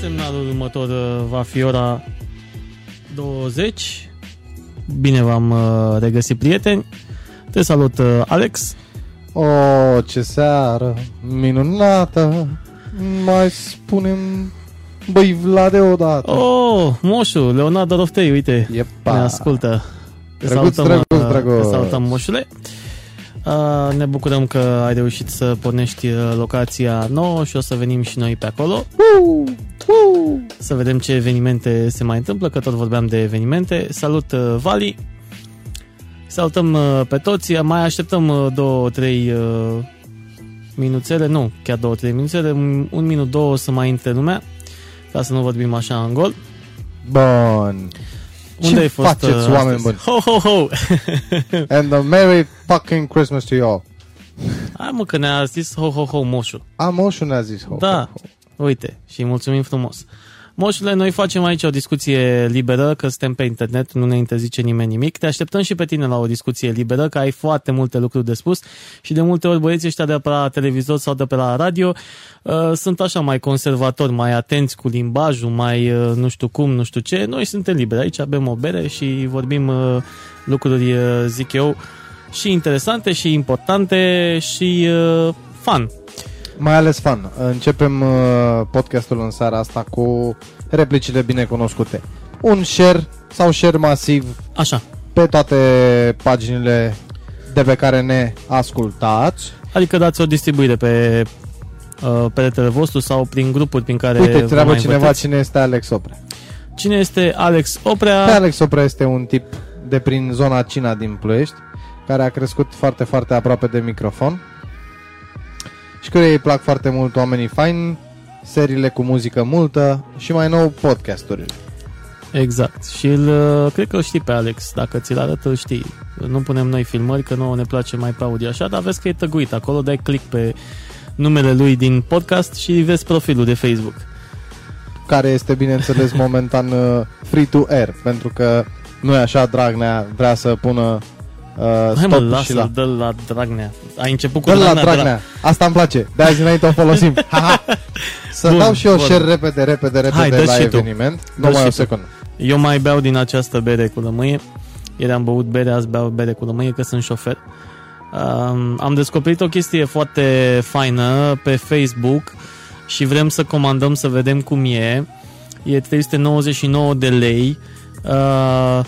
semnalul următor uh, va fi ora 20. Bine v-am uh, regăsit, prieteni. Te salut, uh, Alex. O, ce seară minunată Mai spunem Băi Vlade odată Oh, moșu, Leonardo Roftei, uite, Iepa. ne ascultă. Te Drăguț, salutăm, drăguț, uh, drăguț. Te salutăm, moșule. Uh, ne bucurăm că ai reușit să pornești uh, locația nouă și o să venim și noi pe acolo. uh, uh. Să vedem ce evenimente se mai întâmplă, că tot vorbeam de evenimente. Salut, uh, Vali! Salutăm uh, pe toți, mai așteptăm uh, două, trei uh, minuțele, nu, chiar două, trei minuțele, un, un minut, două să mai intre lumea, ca să nu vorbim așa în gol. Bun Unde Ce ai fost faceți, uh, oameni astăzi? buni? Ho, ho, ho! And a Merry fucking Christmas to you all Hai mă că ne-a zis ho, ho, ho, moșul. Am moșul ne-a zis ho, Da, ho, ho. Uite, și mulțumim frumos. Moșule, noi facem aici o discuție liberă, că suntem pe internet, nu ne interzice nimeni nimic. Te așteptăm și pe tine la o discuție liberă, că ai foarte multe lucruri de spus și de multe ori băieții ăștia de pe la televizor sau de pe la radio uh, sunt așa mai conservatori, mai atenți cu limbajul, mai uh, nu știu cum, nu știu ce. Noi suntem liberi, aici avem o bere și vorbim uh, lucruri, uh, zic eu, și interesante și importante și uh, fun. Mai ales fan Începem uh, podcastul în seara asta cu replicile bine cunoscute Un share sau share masiv Așa. pe toate paginile de pe care ne ascultați Adică dați o distribuire pe uh, peretele vostru sau prin grupuri prin care Uite, vă întreabă mai cineva învățați. cine este Alex Oprea. Cine este Alex Pe Oprea? Alex Oprea este un tip de prin zona Cina din Ploiești, care a crescut foarte, foarte aproape de microfon și care îi plac foarte mult oamenii faini, seriile cu muzică multă și mai nou podcasturile. Exact. Și îl, uh, cred că îl știi pe Alex. Dacă ți-l arăt, îl știi. Nu punem noi filmări, că nouă ne place mai pe audio așa, dar vezi că e tăguit acolo, dai click pe numele lui din podcast și vezi profilul de Facebook. care este, bineînțeles, momentan uh, free to air, pentru că nu e așa, Dragnea vrea să pună uh, Hai mă, stop lasă și la... dă la Dragnea. Ai început cu Dă la Dragnea, de Dragnea. Asta îmi place. De azi înainte o folosim. Ha, ha. Să Bun, dau și eu bun. share repede, repede, repede Hai, dă la și tu. eveniment. Dă Numai și o tu. secundă. Eu mai beau din această bere cu lămâie. Ieri am băut bere, azi beau bere cu lămâie, că sunt șofer. Um, am descoperit o chestie foarte faină pe Facebook și vrem să comandăm să vedem cum e. E 399 de lei. Uh,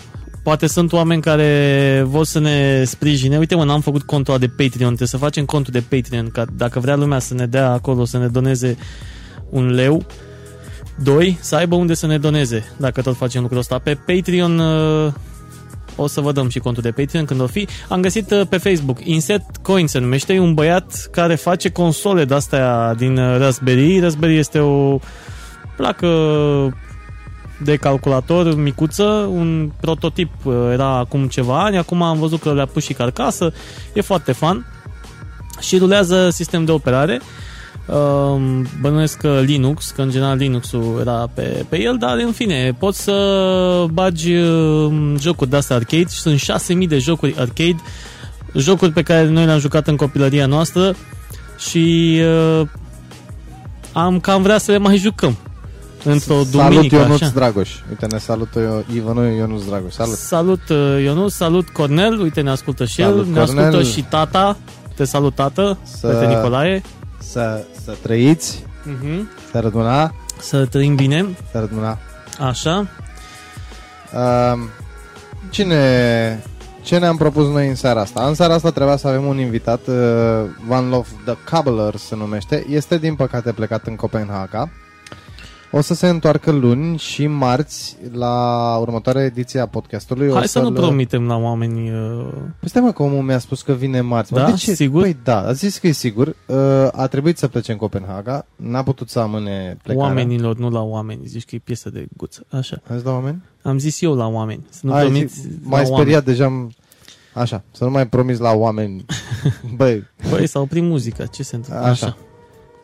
poate sunt oameni care vor să ne sprijine. Uite mă, n-am făcut contul ăla de Patreon. Trebuie să facem contul de Patreon. Ca dacă vrea lumea să ne dea acolo, să ne doneze un leu. Doi, să aibă unde să ne doneze, dacă tot facem lucrul ăsta. Pe Patreon uh, o să vă dăm și contul de Patreon când o fi. Am găsit uh, pe Facebook, Insert Coin se numește, e un băiat care face console de-astea din uh, Raspberry. Raspberry este o placă de calculator micuță, un prototip uh, era acum ceva ani, acum am văzut că le-a pus și carcasă, e foarte fan și rulează sistem de operare. Um, bănuiesc că Linux, că în general Linux-ul era pe, pe el, dar în fine, poți să bagi um, jocuri de astea arcade și sunt 6000 de jocuri arcade, jocuri pe care noi le-am jucat în copilăria noastră și uh, am cam vrea să le mai jucăm într-o Salut duminică Ionuț așa. Dragoș. Uite, ne salută eu, Ivănu Ionuț Dragoș. Salut. Salut uh, Ionus, salut Cornel, uite ne ascultă și Salut, el, ne ascultă Cornel. și tata, te salut tată, Să- Să... Nicolae, Să, să trăiți, uh-huh. să răduna, să trăim bine, să răduna. așa. Um, cine, ce ne-am propus noi în seara asta? În seara asta trebuia să avem un invitat, uh, Van Love The Cobbler se numește. Este din păcate plecat în Copenhaga. O să se întoarcă luni și marți la următoarea ediție a podcastului. o Hai să nu să-l- promitem la oameni. Uh, Păi stai mă că omul mi-a spus că vine marți. Mă, Da? de ce? Sigur? Păi da, a zis că e sigur. Uh, a trebuit să plece în Copenhaga. N-a putut să amâne plecarea. oamenilor, nu la oameni. Zici că e piesă de guță. Așa. Ați zis la oameni? Am zis eu la oameni. Să nu Ai, promiți zic, la mai oameni. speriat deja. am- Așa, să nu mai promis la oameni. Băi, Băi, sau prin muzică. Ce se întâmplă? Așa.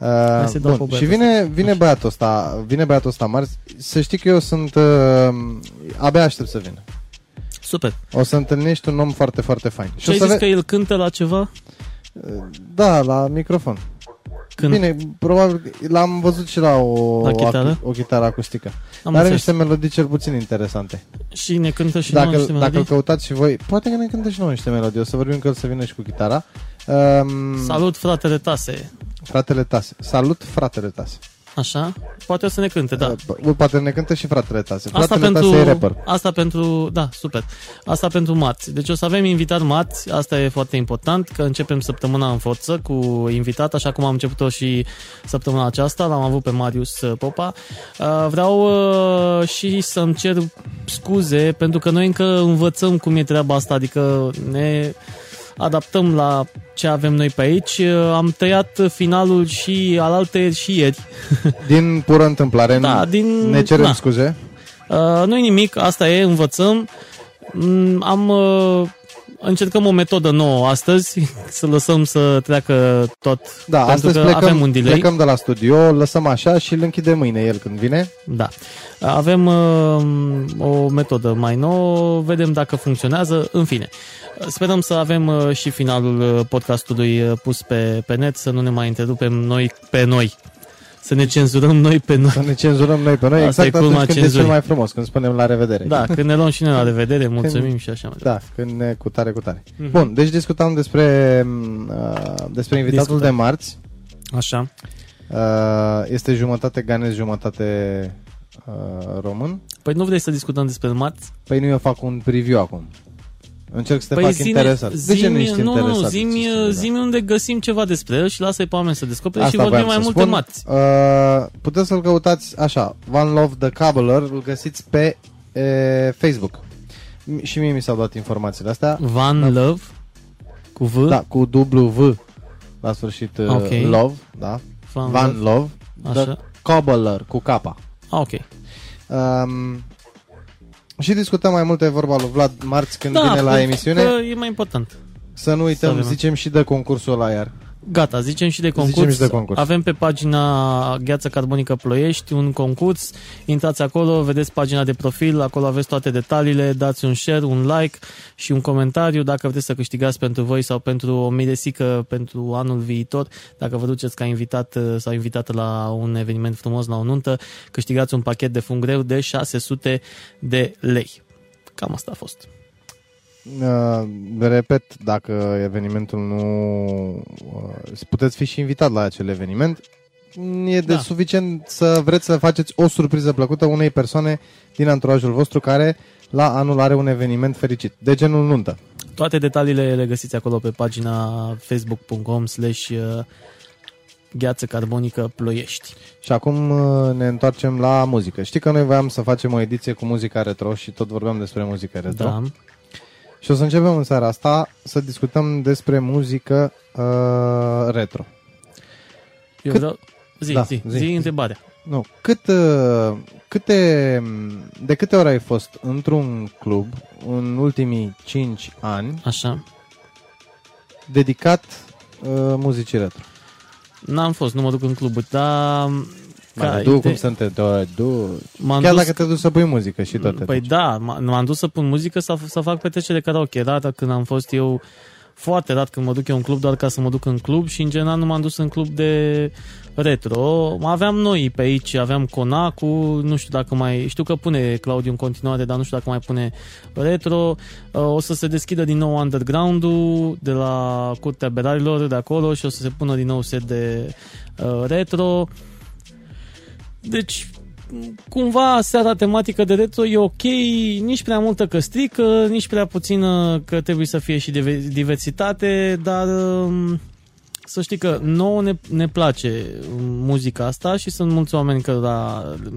Uh, să-i dau pe bun. băiatul Și vine, vine băiatul ăsta, vine băiatul ăsta marți. Să știi că eu sunt uh, abia aștept să vină. Super. O să întâlnești un om foarte, foarte fain. Și o ai să zis ve- că el cântă la ceva? Da, la microfon. Când? Bine, probabil l-am văzut și la o, La chitară? o chitară acustică. Am Dar are înțeles. niște melodii cel puțin interesante. Și ne cântă și nouă dacă, niște dacă îl melodii. căutați și voi, poate că ne cântă și nouă niște melodii. O să vorbim că el să vină și cu chitara. Um, Salut, fratele Tase. Fratele Tase. Salut, fratele Tase. Așa? Poate o să ne cânte, da. Uh, poate ne cântă și fratele Tase. Asta Fratele pentru, Tase e rapper. asta pentru, da, super. Asta pentru marți. Deci o să avem invitat marți, asta e foarte important, că începem săptămâna în forță cu invitat, așa cum am început-o și săptămâna aceasta, l-am avut pe Marius uh, Popa. Uh, Vreau uh, și să-mi cer scuze, pentru că noi încă învățăm cum e treaba asta, adică ne adaptăm la ce avem noi pe aici. Uh, Am tăiat finalul și alaltă și ieri. Din pură întâmplare. Da, din- Ne cerem da. scuze. Uh, nu-i nimic, asta e, învățăm. Mm, Am uh, încercăm o metodă nouă astăzi, să lăsăm să treacă tot, Da, pentru astăzi că plecăm, avem un delay. plecăm de la studio, îl lăsăm așa și îl închidem mâine el când vine. Da. Avem uh, o metodă mai nouă, vedem dacă funcționează, în fine. Sperăm să avem uh, și finalul uh, podcastului uh, pus pe, pe net, să nu ne mai întrerupem noi pe noi. Să ne cenzurăm noi pe noi. Să ne cenzurăm noi pe noi Asta e exact culmea atunci când e cel cenzurii. mai frumos, când spunem la revedere. Da, când ne luăm și noi la revedere, mulțumim și așa mai departe. Da, când ne cu tare, cu tare. Mhm. Bun, deci discutam despre, uh, despre invitatul Discutăm. de marți. Așa. Uh, este jumătate ganez, jumătate uh, român. Păi nu vrei să discutăm despre marți? Păi nu eu fac un preview acum. Încerc să te Păi fac zimi- interesat. De ce nu zimi- ești nu, interesat? Nu, de zimi, ce spune, da? zimi unde găsim ceva despre el și lasă-i pe oameni să descopere și Asta vorbim voiam mai să multe spun. marți. Uh, puteți să-l căutați așa, One Love the Cobbler, îl găsiți pe e, Facebook. M- Și mie mi s-au dat informațiile astea. Van Love cu V. Da, cu W la sfârșit uh, Ok. Love, da. Van, Van Love. Love, Așa. the Cobbler cu K. Ah, ok. Um, și discutăm mai multe vorba lui Vlad marți când da, vine la pentru emisiune. Că e mai important. Să nu uităm, Să avem. zicem și de concursul ăla iar. Gata, zicem și de concurs. Zicem și de concurs. Avem pe pagina Gheață Carbonică Ploiești un concurs. Intrați acolo, vedeți pagina de profil, acolo aveți toate detaliile, dați un share, un like și un comentariu dacă vreți să câștigați pentru voi sau pentru o miresică pentru anul viitor. Dacă vă duceți ca invitat uh, sau invitată la un eveniment frumos, la o nuntă, câștigați un pachet de fum greu de 600 de lei. Cam asta a fost. Uh, repet, dacă evenimentul nu... Uh, puteți fi și invitat la acel eveniment. E de Da. suficient să vreți să faceți o surpriză plăcută unei persoane din anturajul vostru care la anul are un eveniment fericit, de genul nuntă. Toate detaliile le găsiți acolo pe pagina facebook.com slash uh, gheață carbonică ploiești. Și acum uh, ne întoarcem la muzică. Știi că noi voiam să facem o ediție cu muzica retro și tot vorbeam despre muzică retro. Da. Și o să începem în seara asta să discutăm despre muzică uh, retro. Eu Cât- vreau... Zi, Da, da, zi, zi. zi, întrebarea. Nu. Cât, uh, câte, de câte ori ai fost într-un club în ultimii 5 ani Așa. dedicat uh, muzicii retro? N-am fost, nu mă duc în cluburi, dar... Mai du, cum să te du, du. m-am Chiar dus, dacă te duci să pui muzică și tot te Păi duci. da, m- m-am dus să pun muzică să, să fac petrecere de karaoke. Rata când am fost eu foarte rar când mă duc eu în club doar ca să mă duc în club și în general nu m-am dus în club de retro. Aveam noi pe aici, aveam Conacu, nu știu dacă mai, știu că pune Claudiu în continuare, dar nu știu dacă mai pune retro. Uh, O să se deschidă din nou underground-ul de la Curtea Berarilor de acolo și o să se pună din nou set de uh, retro. Deci, cumva seara tematică de retro e ok, nici prea multă că strică, nici prea puțină că trebuie să fie și dive- diversitate, dar um, să știi că nouă ne, ne place muzica asta și sunt mulți oameni care,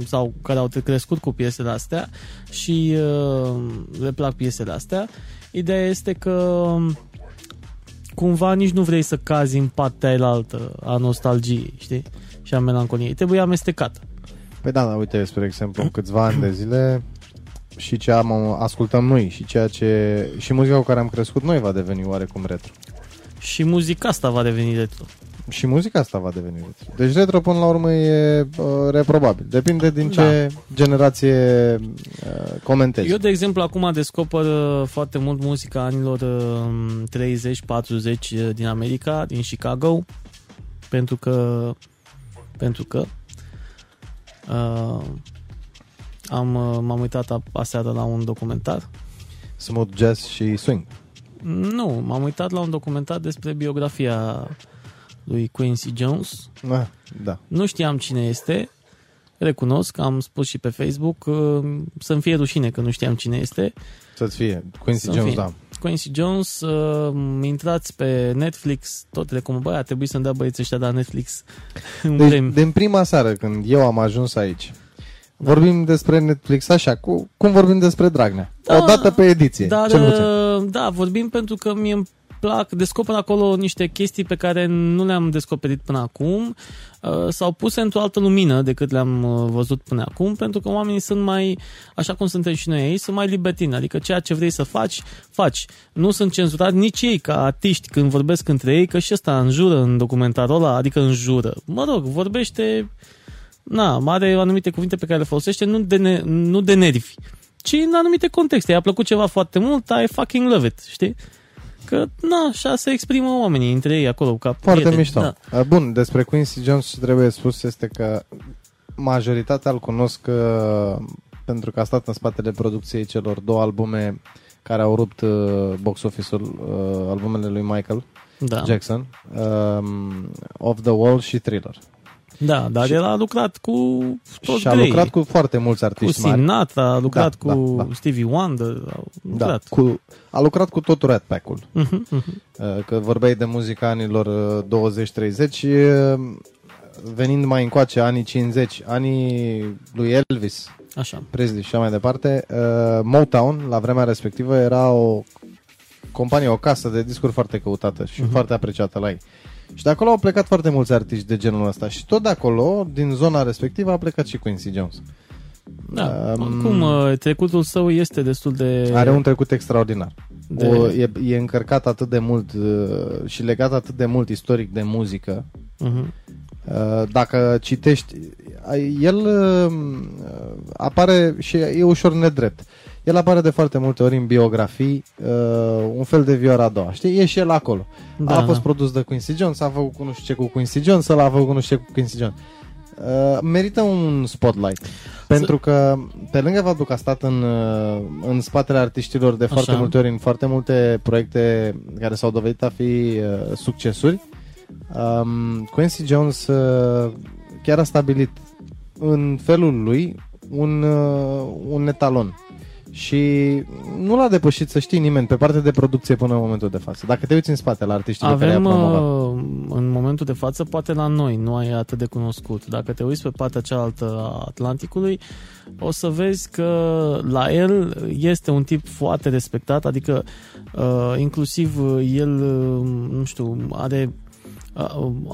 sau care au crescut cu piesele astea și uh, le plac piesele astea. Ideea este că um, cumva nici nu vrei să cazi în partea aia altă a nostalgiei, știi? Și a melancoliei. Trebuie amestecat. Păi da, da, uite, spre exemplu, în câțiva ani de zile și ce am, ascultăm noi și ceea ce și muzica cu care am crescut noi va deveni oarecum retro. Și muzica asta va deveni retro. Și muzica asta va deveni retro. Deci retro până la urmă e uh, reprobabil. Depinde din ce generație uh, comentezi. Eu, de exemplu, acum descoper uh, foarte mult muzica anilor uh, 30-40 din America, din Chicago, pentru că pentru că uh, am, uh, m-am uitat a- aseară la un documentar Smooth jazz și swing. nu, m-am uitat la un documentar despre biografia lui Quincy Jones Ah, da. Nu știam cine este, recunosc, am spus și pe Facebook, uh, să-mi fie rușine că nu știam cine este. Să-ți fie. Quincy Să-mi Jones, fie. da. Quincy Jones, uh, intrați pe Netflix, tot recomand, băi, a trebuit să-mi dea băieții ăștia de la Netflix un Deci, premiu. din prima seară când eu am ajuns aici, vorbim despre Netflix așa, cu, cum vorbim despre Dragnea. Da, o dată pe ediție, Dar, cel puțin. uh, da, vorbim pentru că mie îmi plac, descoper acolo niște chestii pe care nu le-am descoperit până acum uh, sau puse într-o altă lumină decât le-am uh, văzut până acum, pentru că oamenii sunt mai, așa cum suntem și noi aici, sunt mai libertini, adică ceea ce vrei să faci, faci. Nu sunt cenzurați nici ei ca artiști când vorbesc între ei, că și ăsta înjură în documentarul ăla, adică înjură. Mă rog, vorbește, na, are anumite cuvinte pe care le folosește, nu de, ne, nu de nervi, ci în anumite contexte. I-a plăcut ceva foarte mult, I fucking love it, știi? Că, na, așa se exprimă oamenii între ei acolo, ca Foarte prieteni. mișto. Da. Uh, Bun, despre Quincy Jones ce trebuie spus este că majoritatea îl cunosc uh, pentru că a stat în spatele producției celor două albume care au rupt uh, box office-ul, uh, albumele lui Michael Da. Jackson, um, Off the Wall și Thriller. Da, dar Și- el a lucrat cu toți și a grei. lucrat cu foarte mulți cu artiști mari. Sinatra, a lucrat Da, cu da, da. Stevie Wonder, a Da, lucrat. cu, a lucrat cu tot Rat Pack-ul. Mhm, mhm. Uh, Că vorbeai de muzica anilor uh, 20-30 uh, venind mai încoace, anii 50, anii lui Elvis, Așa. Presley și așa mai departe, uh, Motown, la vremea respectivă, era o companie, o casă de discuri foarte căutată și Mhm. foarte apreciată la ei. Și de acolo au plecat foarte mulți artiști de genul ăsta. Și tot de acolo, din zona respectivă, a plecat și Quincy Jones. Da, Um, oricum, uh, trecutul său este destul de... Are un trecut extraordinar. de... O, e, e încărcat atât de mult uh, și legat atât de mult istoric de muzică. Mhm. Uh, dacă citești, uh, el uh, apare și e ușor nedrept. El apare de foarte multe ori în biografii, uh, un fel de Viora a doua, știi? E și el acolo. Da, a fost da. produs de Quincy Jones, a făcut cu nu știu ce cu Quincy Jones, ăla a făcut cu nu știu ce cu Quincy Jones. Uh, merită un spotlight. Pentru că, pe lângă faptul că a stat în, uh, în spatele artiștilor de foarte Așa. multe ori în foarte multe proiecte care s-au dovedit a fi uh, succesuri, um, Quincy Jones uh, chiar a stabilit în felul lui un, uh, un etalon. Și nu l-a depășit, să știi nimeni, pe partea de producție până în momentul de față. Dacă te uiți în spate la artiștii pe care i-a Avem promovat. uh, în momentul de față, poate la noi, nu e atât de cunoscut. Dacă te uiți pe partea cealaltă a Atlanticului, o să vezi că la el este un tip foarte respectat, adică uh, inclusiv uh, el, uh, nu știu, are uh,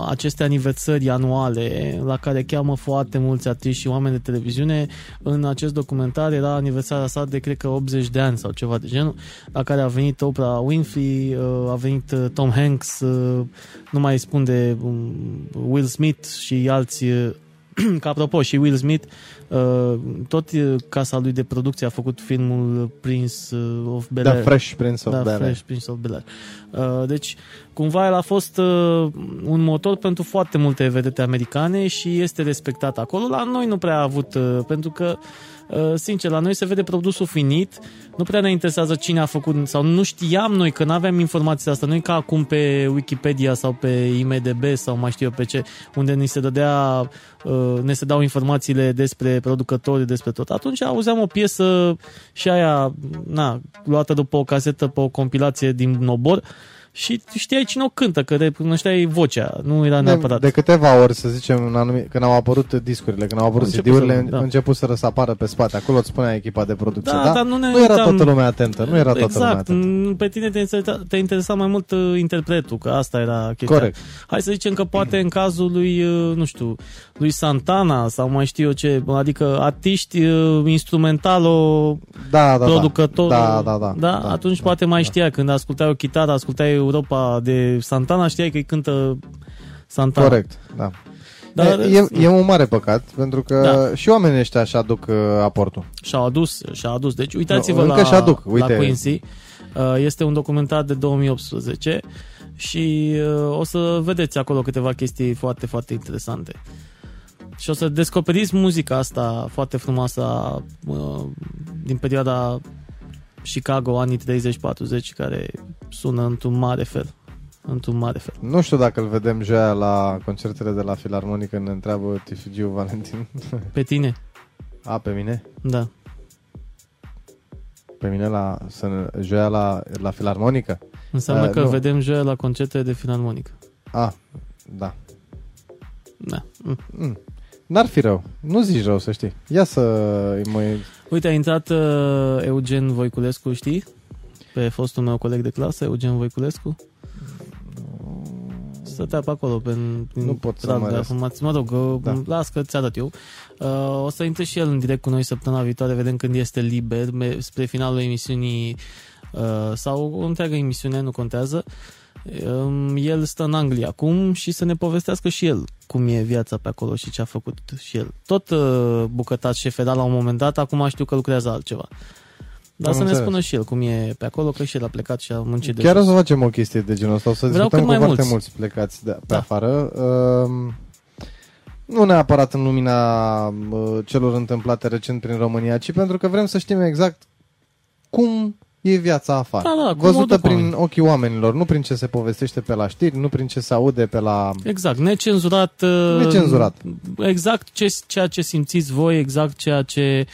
aceste aniversări anuale la care cheamă foarte mulți artiști și oameni de televiziune. În acest documentar era aniversarea sa de, cred că, 80 de ani sau ceva de genul, la care a venit Oprah Winfrey, uh, a venit uh, Tom Hanks, uh, nu mai spun de um, Will Smith și alți uh, că apropo și Will Smith uh, tot uh, casa lui de producție a făcut filmul Prince uh, of Da, Bel-Air Fresh Prince of da, Bel-Air. Fresh Prince of Bel-Air. Uh, deci, cumva el a fost uh, un motor pentru foarte multe vedete americane și este respectat acolo. La noi nu prea a avut, uh, pentru că, uh, sincer, la noi se vede produsul finit, nu prea ne interesează cine a făcut, sau nu știam noi, că nu aveam informația asta, noi ca acum pe Wikipedia sau pe IMDB sau mai știu eu pe ce, unde ni se dădea, uh, ne se dau informațiile despre producători, despre tot. Atunci auzeam o piesă și aia, na, luată după o casetă pe o compilație din Nobor și știai cine o cântă, că recunoșteai vocea, nu era De, neapărat. de câteva ori, să zicem, în anumit, când au apărut discurile, când au apărut Au început CD-urile, să- da. da. început să răsapară pe spate. Acolo îți spunea echipa de producție. Da, da? dar nu ne nu era uitam- toată lumea atentă. Nu era toată lumea exact, atentă. m, pe tine te interesa, te interesa mai mult uh, interpretul, că asta era chestia. Corect. Hai să zicem că poate în cazul lui, uh, nu știu, lui Santana sau mai știu eu ce, adică artiști uh, instrumentalo Da, da, producător, da. Da, da, da. da, atunci poate mai știa, când ascultai o chitară, ascultai Europa de Santana, știai că îi cântă Santana. Corect, da. Dar e, e, e un mare păcat, pentru că Da. și oamenii ăștia așa aduc uh, aportul. și-au adus, și-au adus. Deci uitați-vă Nu, încă la, și-aduc, uite. la Quincy. Uh, Este un documentar de 2018 și uh, o să vedeți acolo câteva chestii foarte, foarte interesante. Și o să descoperiți muzica asta foarte frumoasă uh, din perioada Chicago, anii 30-40, care sună într-un mare fel. Într-un mare fel. Nu știu dacă îl vedem joia la concertele de la Filarmonică, ne întreabă Tifigiu Valentin. Pe tine? A, pe mine? Da. Pe mine la, să, joia la, la Filarmonică? Înseamnă uh, că nu. vedem joia la concerte de Filarmonică. A, da. Da. Mm. Mm. N-ar fi rău. Nu zici rău, să știi. Ia să mă... Uite, a intrat uh, Eugen Voiculescu, știi? Pe fostul meu coleg de clasă, Eugen Voiculescu. Stătea pe acolo pe, Nu pot să mă Mă rog, da. las că ți arăt eu. Uh, o să intre și el în direct cu noi săptămâna viitoare, vedem când este liber, spre finalul emisiunii uh, sau o întreagă emisiune, nu contează. Uh, el stă în Anglia acum și să ne povestească și el cum e viața pe acolo și ce a făcut și el. Tot uh, bucătat șef la un moment dat, acum știu că lucrează altceva. Dar Am să înțeles. ne spună și el cum e pe acolo, că și el a plecat și a muncit de Chiar o să facem o chestie de genul ăsta, o să Vreau discutăm cu mai foarte mulți, mulți plecați de, pe da. afară. Uh, nu neapărat în lumina uh, celor întâmplate recent prin România, ci pentru că vrem să știm exact cum e viața afară. Da, da, Văzută prin oameni. ochii oamenilor, nu prin ce se povestește pe la știri, nu prin ce se aude pe la... Exact, necenzurat. Uh, necenzurat. Exact ce, ceea ce simțiți voi, exact ceea ce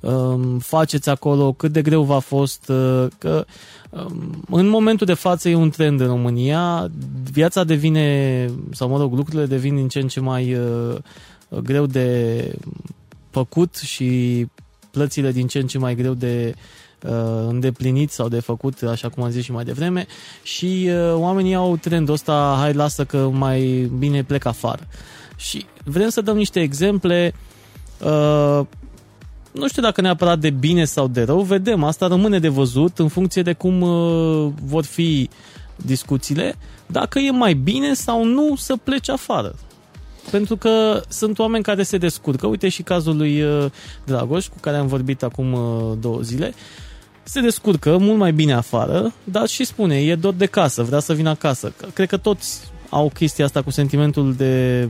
um, faceți acolo, cât de greu v-a fost, uh, că um, în momentul de față e un trend în România, viața devine, sau mă rog, lucrurile devin din ce în ce mai uh, greu de făcut și plățile din ce în ce mai greu de uh, îndeplinit sau de făcut, așa cum am zis și mai devreme, și uh, oamenii au trendul ăsta, hai lasă că mai bine plec afară. Și vrem să dăm niște exemple uh, nu știu dacă neapărat de bine sau de rău, vedem, asta rămâne de văzut în funcție de cum uh, vor fi discuțiile, dacă e mai bine sau nu să pleci afară. Pentru că sunt oameni care se descurcă. Uite și cazul lui uh, Dragoș, cu care am vorbit acum uh, două zile. Se descurcă mult mai bine afară, dar și spune, e dor de casă, vrea să vină acasă. Cred că toți au chestia asta cu sentimentul de...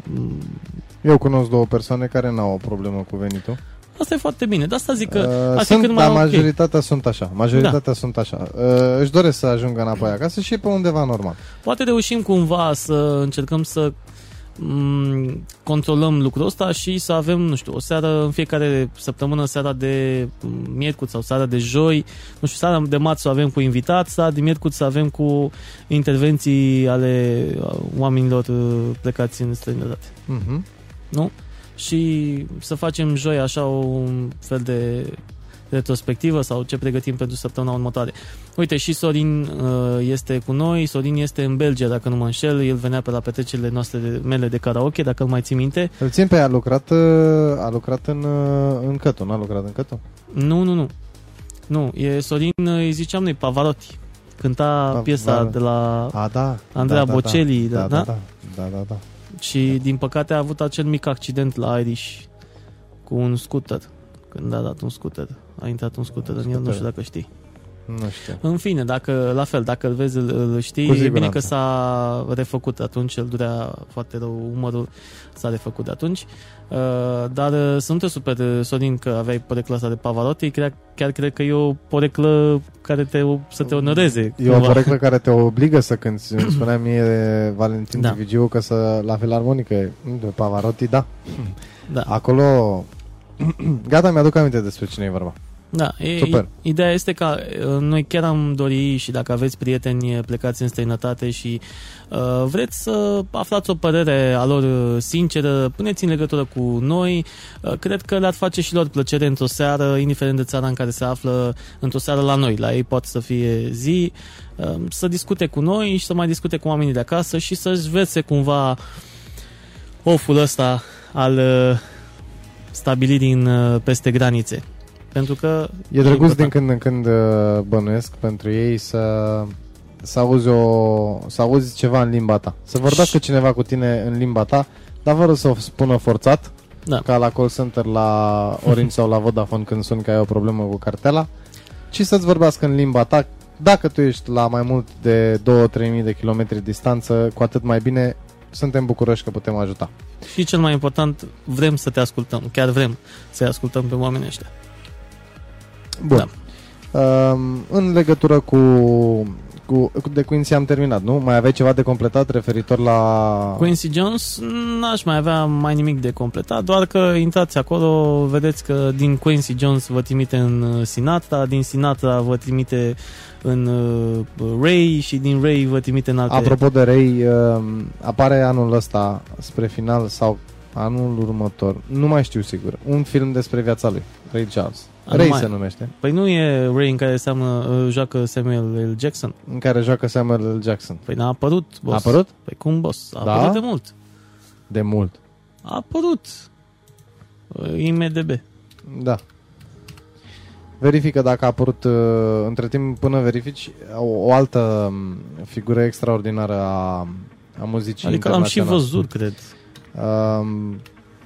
Eu cunosc două persoane care n-au o problemă cu venitul. Asta e foarte bine. De asta zic că uh, sunt, cât mai da, majoritatea okay. sunt așa. Majoritatea da. sunt așa. Uh, își doresc să ajungă înapoi acasă și pe undeva normal. Poate reușim cumva să încercăm să mm, controlăm lucrul ăsta și să avem, nu știu, o seară în fiecare săptămână, seara de miercuri sau seara de joi, nu știu, seara de marți să avem cu invitați, seara de miercuri să avem cu intervenții ale oamenilor plecați în străinătate. Uh-huh. Nu? și să facem joi așa un fel de retrospectivă sau ce pregătim pentru săptămâna următoare. Uite, și Sorin uh, este cu noi, Sorin este în Belgia, dacă nu mă înșel, el venea pe la petrecerile noastre de, mele de karaoke, dacă îl mai ții minte. Îl țin pe a lucrat, uh, a lucrat în, uh, în Cătu, n-a lucrat în Cătu? Nu, nu, nu. Nu, e Sorin, îi ziceam noi, Pavarotti. Cânta pa, piesa da. de la a, da, Andrea da, da, Bocelli, da, da, da, da, da, da, da. Și din păcate a avut acel mic accident la Irish cu un scooter. Când a dat un scooter. A intrat un scooter un în el, nu știu dacă știi. Nu știu. În fine, dacă, la fel, dacă îl vezi, îl, îl știi, e bine că s-a refăcut atunci, îl durea foarte rău umărul, s-a refăcut de atunci. Uh, dar uh, sunt super, uh, Sorin, că aveai porecla asta de Pavarotti, chiar, chiar cred că e o poreclă care te, să te onoreze. E o poreclă care te obligă să cânti. Îmi spunea mie Valentin da. Vigiu că să, la filarmonică, de Pavarotti, da. da. Acolo... Gata, mi-aduc aminte despre cine e vorba. Da, e, Super. ideea este că uh, noi chiar am dori și dacă aveți prieteni plecați în străinătate și uh, vreți să aflați o părere a lor uh, sinceră, puneți în legătură cu noi. Uh, cred că le-ar face și lor plăcere într-o seară, indiferent de țara în care se află, într-o seară la noi. La ei poate să fie zi, uh, să discute cu noi și să mai discute cu oamenii de acasă și să-și verse cumva oful ăsta al uh, stabilirii în, uh, peste granițe. Pentru că... E drăguț din când în când uh, bănuiesc pentru ei să, să, auzi o, să auzi ceva în limba ta. Să vorbească cineva cu tine în limba ta, dar fără să o spună forțat, da. ca la call center la Orange sau la Vodafone când sun că ai o problemă cu cartela, ci să-ți vorbească în limba ta Dacă tu ești la mai mult de 2-3 mii de kilometri distanță, cu atât mai bine suntem bucuroși că putem ajuta. Și cel mai important, vrem să te ascultăm. Chiar vrem să-i ascultăm pe oamenii ăștia. Bun. Da. Um, în legătură cu, cu de Quincy am terminat, nu? Mai aveai ceva de completat referitor la... Quincy Jones n-aș mai avea mai nimic de completat, doar că intrați acolo, vedeți că din Quincy Jones vă trimite în Sinatra, din Sinatra vă trimite în uh, Ray și din Ray vă trimite în alte... Apropo de Ray, uh, apare anul ăsta spre final sau anul următor, nu mai știu sigur, un film despre viața lui, Ray Charles. A, Ray mai... se numește. Păi nu e Ray în care seamă, uh, joacă Samuel L. Jackson? În care joacă Samuel L. Jackson. Păi n-a apărut, boss. A apărut? Păi cum, boss? A da? apărut de mult. De mult. A apărut. Uh, IMDB. Da. Verifică dacă a apărut, uh, între timp, până verifici, o, o altă um, figură extraordinară a, a muzicii Adică l-am și văzut, cred. Um,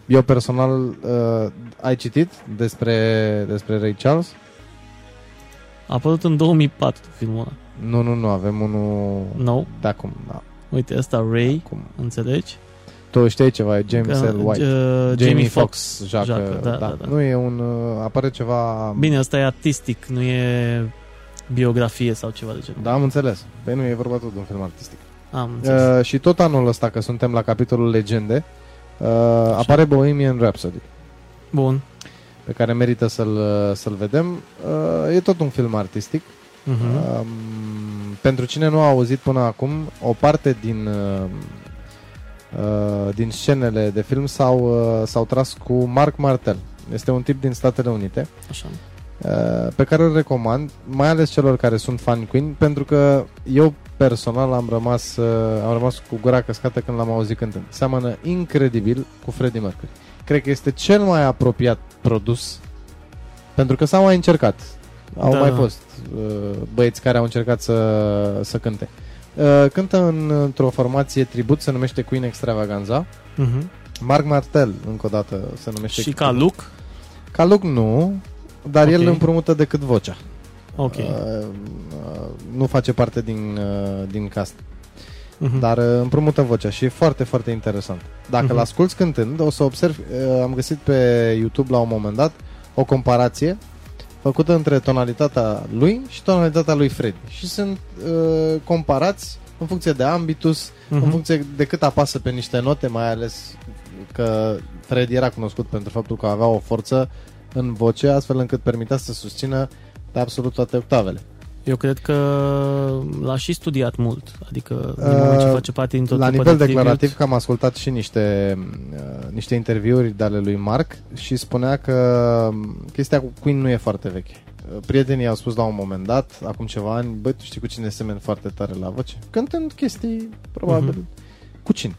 eu personal, uh, ai citit despre, despre Ray Charles? A apărut în 2004 filmul ăla. Nu, nu, nu, avem unul No. de acum, da. Uite, ăsta Ray, Acum. înțelegi? Tu știi ceva, e James Că, L. White. uh, Jamie Foxx joacă, joacă, da, da, da, da. Nu e un, uh, apare ceva... Bine, ăsta e artistic, nu e biografie sau ceva de genul. Da, am înțeles. Păi nu, e vorba tot de un film artistic. Am înțeles. Uh, și tot anul ăsta, că suntem la capitolul legende, uh, apare Bohemian Rhapsody, Bun. pe care merită să-l, uh, să-l vedem. Uh, e tot un film artistic. Uh-huh. Um, pentru cine nu a auzit până acum, o parte din, uh, uh, din scenele de film s-au, uh, s-au tras cu Mark Martel. Este un tip din Statele Unite Așa. Uh, pe care îl recomand, mai ales celor care sunt fan Queen, pentru că eu personal am rămas, uh, am rămas cu gura căscată când l-am auzit cântând. Seamănă incredibil cu Freddie Mercury. Cred că este cel mai apropiat produs pentru că s-a mai încercat. Au Da, mai da. fost uh, băieți care au încercat să, să cânte. Uh, cântă în, într-o formație tribut, se numește Queen Extravaganza. Uh-huh. Mark Martel, încă o dată, se numește. Și ca look? Ca look nu, dar Ok. el împrumută decât vocea. Ok. Uh, uh, nu face parte din, uh, din cast. Mhm. Dar uh, împrumută vocea și e foarte, foarte interesant. Dacă Mhm. l asculti cântând, o să observi, uh, am găsit pe YouTube la un moment dat o comparație făcută între tonalitatea lui și tonalitatea lui Freddy. Și sunt uh, comparați în funcție de ambitus, Mhm. în funcție de cât apasă pe niște note, mai ales că Freddy era cunoscut pentru faptul că avea o forță în voce, astfel încât permitea să susțină pe absolut toate octavele. Eu cred că l-a și studiat mult. Adică, din Uh, moment ce face parte dintr-o La trupă nivel de declarativ tribute, că am ascultat și niște, uh, niște interviuri de ale lui Mark și spunea că um, chestia cu Queen nu e foarte veche. Uh, Prietenii au spus la un moment dat, acum ceva ani, băi, tu știi cu cine semeni foarte tare la voce? Cântând chestii, probabil, Mhm. cu cine?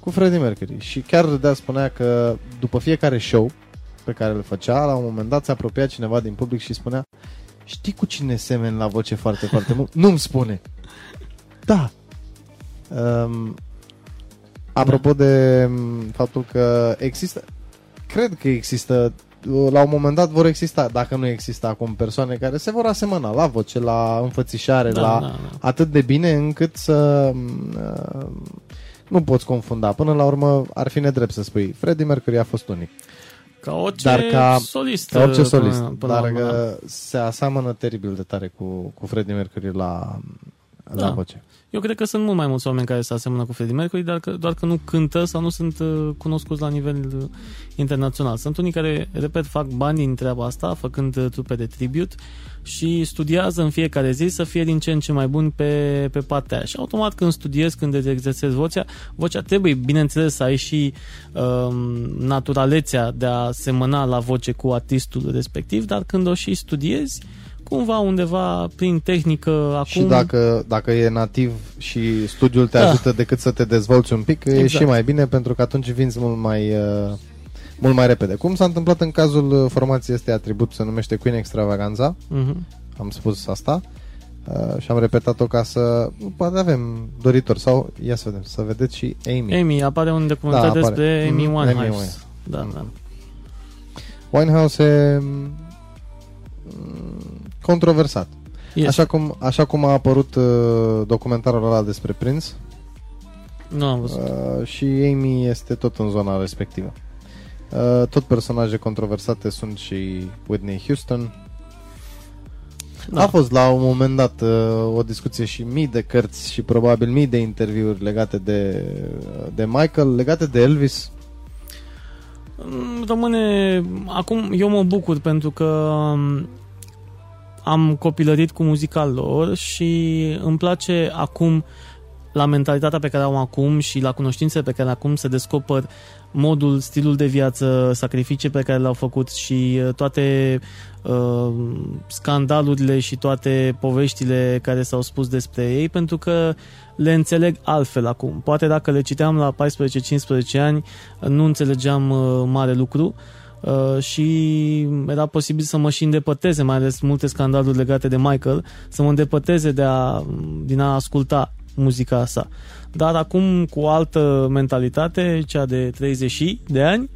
Cu Freddie Mercury. Și chiar râdea, spunea că după fiecare show pe care îl făcea, la un moment dat se apropia cineva din public și spunea Știi cu cine semeni la voce foarte, foarte mult? Nu-mi spune. Da. Um, apropo de um, faptul că există, cred că există, la un moment dat vor exista, dacă nu există acum persoane care se vor asemăna la voce, la înfățișare, da, la da, da. atât de bine încât să uh, nu poți confunda. Până la urmă ar fi nedrept să spui Freddie Mercury a fost unic. Ca orice Dar ca- solist. Ca orice până- solist. până la dar urmă, da. că se aseamănă teribil de tare cu, cu Freddie Mercury la, la Da. voce. Eu cred că sunt mult mai mulți oameni care se asemănă cu Freddie Mercury, dar că, doar că nu cântă sau nu sunt uh, cunoscuți la nivel uh, internațional. Sunt unii care, repet, fac bani din treaba asta, făcând uh, trupe de tribute și studiază în fiecare zi să fie din ce în ce mai bun pe, pe partea aia. Și automat când studiezi, când îți exersezi vocea, vocea trebuie, bineînțeles, să ai și um, naturalețea de a semăna la voce cu artistul respectiv, dar când o și studiezi, cumva undeva prin tehnică acum... Și dacă, dacă e nativ și studiul te Da. ajută decât să te dezvolți un pic, e Exact. și mai bine pentru că atunci vinzi mult mai, uh, mult mai repede. Cum s-a întâmplat în cazul uh, formației este atribut, se numește Queen Extravaganza, Mhm. am spus asta uh, și am repetat-o ca să poate avem doritori sau ia să vedem, să vedeți și Amy. Amy, apare un documentar Da, apare. despre Amy Mhm, Winehouse. Amy Winehouse. Da, Mhm. da. Winehouse e mm, controversat. Este. Așa cum, așa cum a apărut uh, documentarul ăla despre Prince Nu am văzut. uh, și Amy este tot în zona respectivă. Uh, tot personaje controversate sunt și Whitney Houston. Da. A fost la un moment dat uh, o discuție și mii de cărți și probabil mii de interviuri legate de, de Michael, legate de Elvis. Mm, Rămâne... Acum eu mă bucur pentru că mm, am copilărit cu muzica lor și îmi place acum la mentalitatea pe care o am acum și la cunoștințele pe care acum se descoper modul, stilul de viață, sacrificii pe care le-au făcut și uh, toate uh, scandalurile și toate poveștile care s-au spus despre ei, pentru că le înțeleg altfel acum. Poate dacă le citeam la 14-15 ani, nu înțelegeam uh, mare lucru uh, și era posibil să mă și îndepărteze, mai ales multe scandaluri legate de Michael, să mă îndepărteze de a, din a asculta muzica sa. Dar acum cu o altă mentalitate, cea de 30 de ani,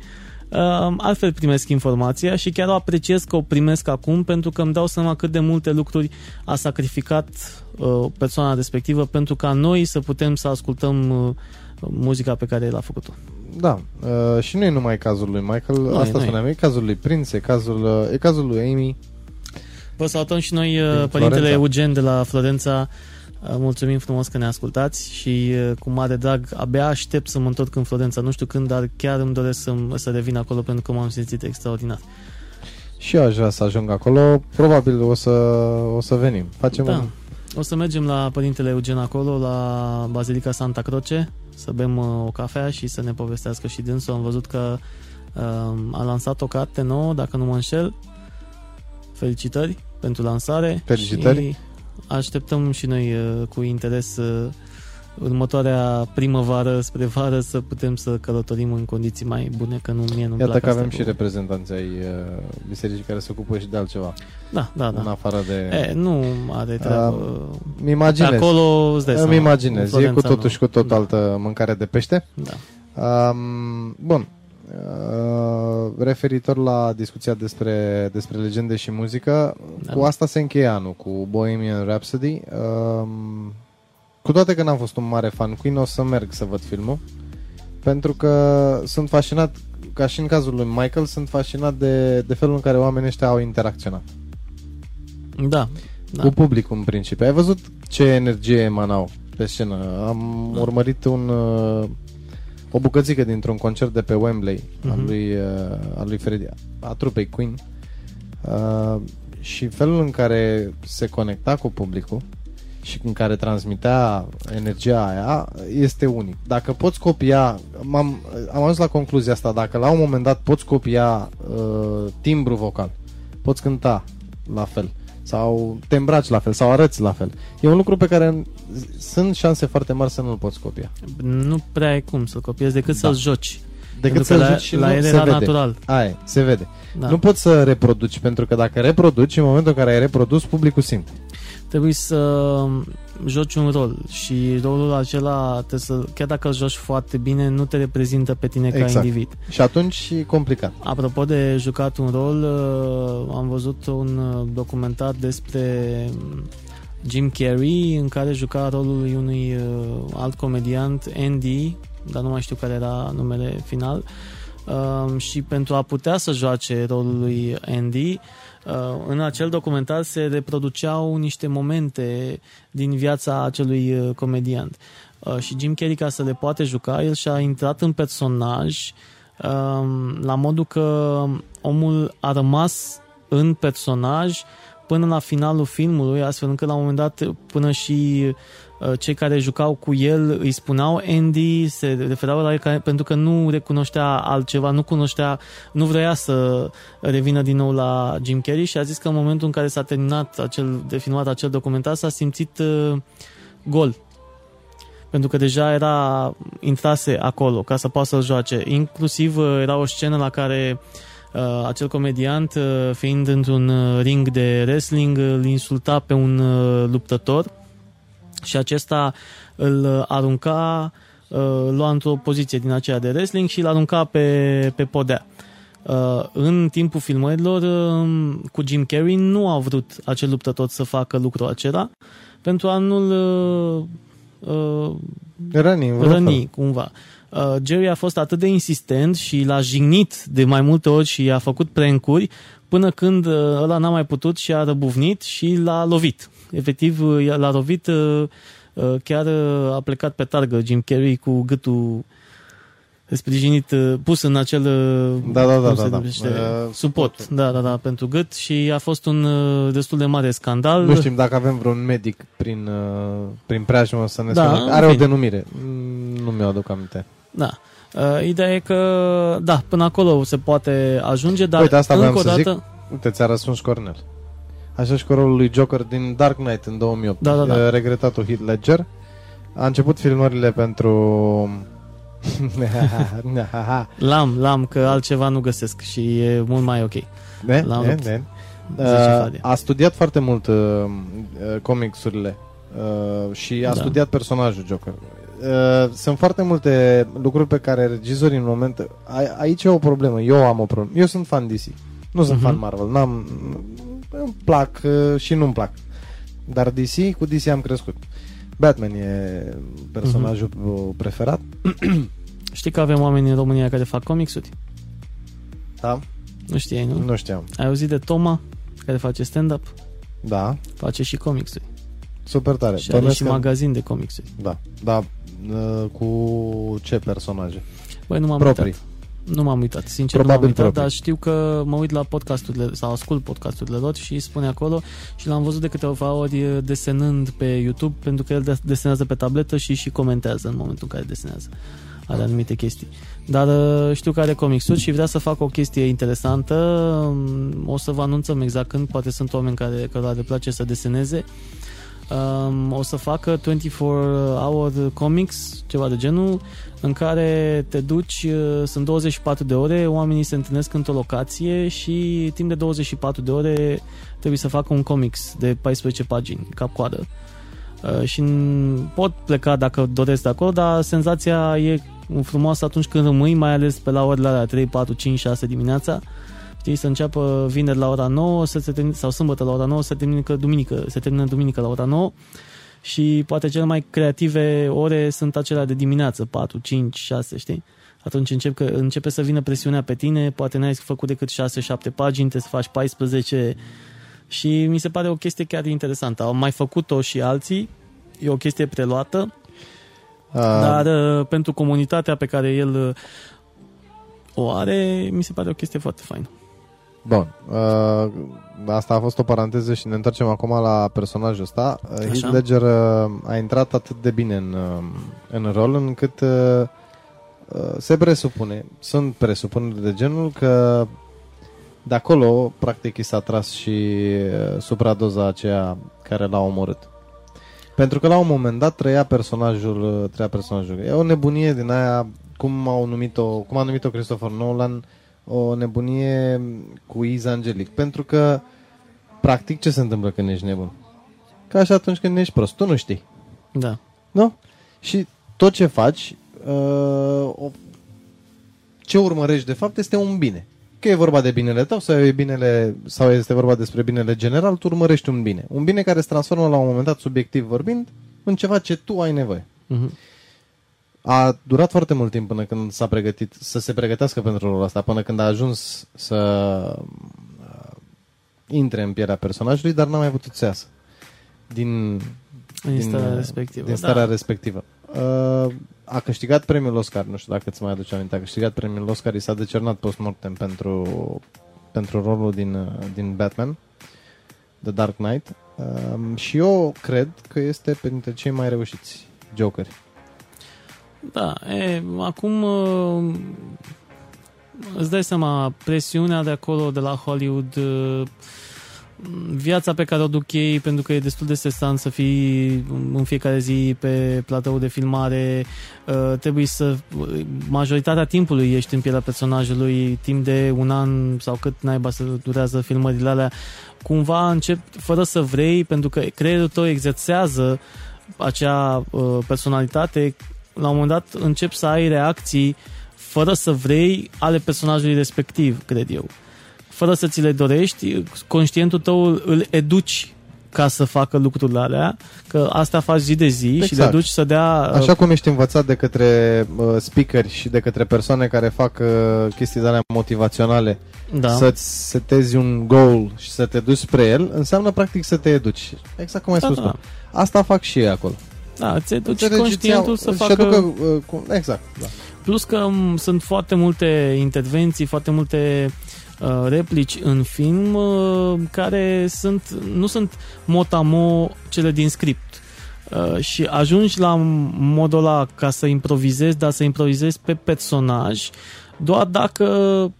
uh, altfel primesc informația și chiar o apreciez că o primesc acum pentru că îmi dau seama cât de multe lucruri a sacrificat uh, persoana respectivă pentru ca noi să putem să ascultăm uh, muzica pe care el a făcut-o. Da, uh, și nu e numai cazul lui Michael, Nu e, asta nu e. spuneam, e cazul lui Prince, e cazul, uh, e cazul lui Amy. Vă salutăm și noi, Din uh, părintele Florența. Eugen de la Florența. Uh, Mulțumim frumos că ne ascultați și uh, cu mare drag abia aștept să mă întorc în Florența. Nu știu când, dar chiar îmi doresc să, să revin acolo pentru că m-am simțit extraordinar. Și eu aș vrea să ajung acolo, probabil o să, o să venim. Facem Da. un... O să mergem la părintele Eugen acolo, la Bazilica Santa Croce, să bem uh, o cafea și să ne povestească și dânsul. Am văzut că uh, a lansat o carte nouă, dacă nu mă înșel. Felicitări pentru lansare. Felicitări. Și așteptăm și noi uh, cu interes uh, următoarea primăvară spre vară să putem să călătorim în condiții mai bune, că nu mie nu-mi Iată plac că avem astea și cu- reprezentanți ai uh, bisericii care se ocupă și de altceva, Da, da, în da. afară de... E, nu are treabă. Mi Pe imaginez. acolo îți dai Îmi seama, imaginez. în E cu Florența totul nu. și cu tot Da, altă mâncare de pește. Da. Um, bun. Uh, referitor la discuția despre, despre legende și muzică, Da. cu asta se încheie anul, cu Bohemian Rhapsody. Um, cu toate că n-am fost un mare fan Queen, o să merg să văd filmul, pentru că sunt fascinat, ca și în cazul lui Michael, sunt fascinat de, de felul în care oamenii ăștia au interacționat. Da. Da. Cu publicul în principiu. Ai văzut ce energie emanau pe scenă? Am Da. urmărit un, uh, o bucățică dintr-un concert de pe Wembley al Mhm. lui, uh, al lui Freddie, a trupei Queen uh, și felul în care se conecta cu publicul și în care transmitea energia aia este unic. Dacă poți copia, m-am, am ajuns la concluzia asta, dacă la un moment dat poți copia uh, timbru vocal, poți cânta la fel sau te îmbraci la fel sau arăți la fel. E un lucru pe care sunt șanse foarte mari să nu-l poți copia. Nu prea ai cum să copiezi decât Da. să-l joci. Decât Pentru că să la, joci și la nu el se era vede. natural. Aia, e, se vede. Da. Nu poți să reproduci, pentru că dacă reproduci, în momentul în care ai reprodus, publicul simte. Trebuie să joci un rol și rolul acela, trebuie să, chiar dacă îl joci foarte bine, nu te reprezintă pe tine ca Exact. individ. Și atunci e complicat. Apropo de jucat un rol, uh, am văzut un uh, documentar despre um, Jim Carrey în care juca rolul unui uh, alt comediant, Andy, dar nu mai știu care era numele final. Um, și pentru a putea să joace rolul lui Andy, uh, în acel documentar se reproduceau niște momente din viața acelui uh, comediant. Uh, și Jim Carrey, ca să le poate juca, el și-a intrat în personaj um, la modul că omul a rămas în personaj până la finalul filmului, astfel încât la un moment dat până și uh, cei care jucau cu el îi spuneau Andy, se referau la el ca, pentru că nu recunoștea altceva, nu cunoștea, nu vrea să revină din nou la Jim Carrey și a zis că în momentul în care s-a terminat acel, de filmat acel documentar s-a simțit uh, gol pentru că deja era intrase acolo ca să poată să-l joace. Inclusiv uh, era o scenă la care uh, acel comediant, uh, fiind într-un uh, ring de wrestling, îl insulta pe un uh, luptător și acesta îl uh, arunca, uh, lua într-o poziție din aceea de wrestling și îl arunca pe, pe podea. Uh, în timpul filmărilor uh, cu Jim Carrey nu a vrut acel luptător să facă lucrul acela pentru a nu-l uh, uh, Răni, în vreun răni fel. cumva. Uh, Jerry a fost atât de insistent și l-a jignit de mai multe ori și a făcut prencuri până când uh, ăla n-a mai putut și a răbuvnit și l-a lovit. Efectiv, uh, l-a lovit, uh, uh, chiar uh, a plecat pe targă Jim Carrey cu gâtul sprijinit, uh, pus în acel uh, Da, da, da, cum da, se da. numește? Uh, suport, da, da, da, pentru gât și a fost un uh, destul de mare scandal. Nu știm dacă avem vreun medic prin, uh, prin preajmă să ne Da, spună. în Are o fine. denumire. Mm, Nu mi-o aduc aminte. Da. Uh, ideea e că, da, până acolo se poate ajunge, dar Uite, asta încă voiam o să dată... Uite, ți-a răspuns Cornel. Așa și cu rolul lui Joker din Dark Knight în 2008. Da, da, da. Uh, Regretatul Heath Ledger. A început filmările pentru... L-am, l-am, că altceva nu găsesc și e mult mai ok. ne? L-am Ne? rupt. Ne? Zice Uh, Fadi. a studiat foarte mult uh, uh, comicsurile uh, și a Da. studiat personajul Joker. Uh, sunt foarte multe lucruri pe care regizorii în moment... A, aici e o problemă. Eu am o problemă. Eu sunt fan DC. Nu sunt Mhm. fan Marvel. N-am, îmi plac uh, și nu-mi plac. Dar DC, cu DC am crescut. Batman e personajul Mhm. preferat. Știi că avem oameni în România care fac comicsuri? Da? Nu știai, nu? Nu știam. Ai auzit de Toma, care face stand-up? Da, Face și comicsuri. super tare. Și are Bănuiesc și că- magazin de comicsuri. Da, da. uh, Cu ce personaje? Băi, nu m-am Proprii. uitat. Nu m-am uitat, sincer Probabil nu m-am uitat, proprii. dar știu că mă uit la podcasturile sau ascult podcasturile lor și spune acolo și l-am văzut de câteva ori desenând pe YouTube pentru că el de- desenează pe tabletă și și comentează în momentul în care desenează. Are anumite chestii. Dar uh, știu că are comicsuri și vrea să facă o chestie interesantă. Um, O să vă anunțăm exact când, poate sunt oameni care, care le place să deseneze. Um, o să facă 24 hour comics, ceva de genul, în care te duci, uh, sunt 24 de ore, oamenii se întâlnesc într-o locație și timp de 24 de ore trebuie să facă un comics de 14 pagini, cap-coadă. Uh, și n- pot pleca dacă doresc de acolo, dar senzația e frumoasă atunci când rămâi, mai ales pe la orele alea 3, 4, 5, 6 dimineața. Știi, să înceapă vineri la ora 9 să se termine, sau sâmbătă la ora 9 să se termine duminică, se termină duminică la ora 9 și poate cele mai creative ore sunt acelea de dimineață, 4, 5, 6, știi? Atunci încep că, începe să vină presiunea pe tine, poate n-ai făcut decât 6-7 pagini, trebuie să faci 14 și mi se pare o chestie chiar interesantă. Au mai făcut-o și alții, e o chestie preluată, Uh, dar uh, pentru comunitatea pe care el uh, o are, mi se pare o chestie foarte faină. Bun. Uh, asta a fost o paranteză și ne întoarcem acum la personajul ăsta. Uh, Heath Așa. Ledger uh, a intrat atât de bine în, uh, în rol încât uh, uh, se presupune, sunt presupuneri de genul că de acolo practic i s-a tras și uh, supradoza aceea care l-a omorât. Pentru că la un moment dat trăia personajul, uh, trăia personajul. E o nebunie din aia, cum au numit-o, cum a numit-o Christopher Nolan, o nebunie cu iz angelic. Pentru că, practic, ce se întâmplă când ești nebun? Ca și atunci când ești prost. Tu nu știi. Da. Nu? Și tot ce faci, uh, o, ce urmărești de fapt este un bine. Că e vorba de binele tău sau, e binele, sau este vorba despre binele general, tu urmărești un bine. Un bine care se transformă la un moment dat, subiectiv vorbind, în ceva ce tu ai nevoie. Mhm. A durat foarte mult timp până când s-a pregătit, să se pregătească pentru rolul ăsta, până când a ajuns să uh, intre în pielea personajului, dar n-a mai putut să iasă. Din, Din starea uh, respectivă. Din starea da. respectivă. Uh, a câștigat premiul Oscar, nu știu dacă îți mai aduce aminte, a câștigat premiul Oscar, i s-a decernat post-mortem pentru, pentru rolul din, uh, din Batman, The Dark Knight. Um, și eu cred că este printre cei mai reușiți Jokeri. Da, e, acum uh, îți dai seama, presiunea de acolo, de la Hollywood, uh, viața pe care o duc ei, pentru că e destul de stresant să fii în fiecare zi pe platou de filmare, uh, trebuie să, majoritatea timpului ești în pielea personajului, timp de un an sau cât naiba să durează filmările alea, cumva încep fără să vrei, pentru că creierul tău exersează acea uh, personalitate, la un moment dat încep să ai reacții fără să vrei ale personajului respectiv, cred eu. Fără să ți le dorești, conștientul tău îl educi ca să facă lucrurile alea, că asta faci zi de zi exact. și le duci să dea... Uh, Așa cum ești învățat de către uh, speakeri și de către persoane care fac uh, chestii de alea motivaționale, da. să-ți setezi un goal și să te duci spre el, înseamnă practic să te educi. Exact cum ai da, spus da. Asta fac și ei acolo. Da, îți educi conștientul să facă... Aducă, uh, exact, da. Plus că um, sunt foarte multe intervenții, foarte multe uh, replici în film uh, care sunt, nu sunt motamo cele din script. Uh, și ajungi la modul ăla ca să improvizezi, dar să improvizezi pe personaj doar dacă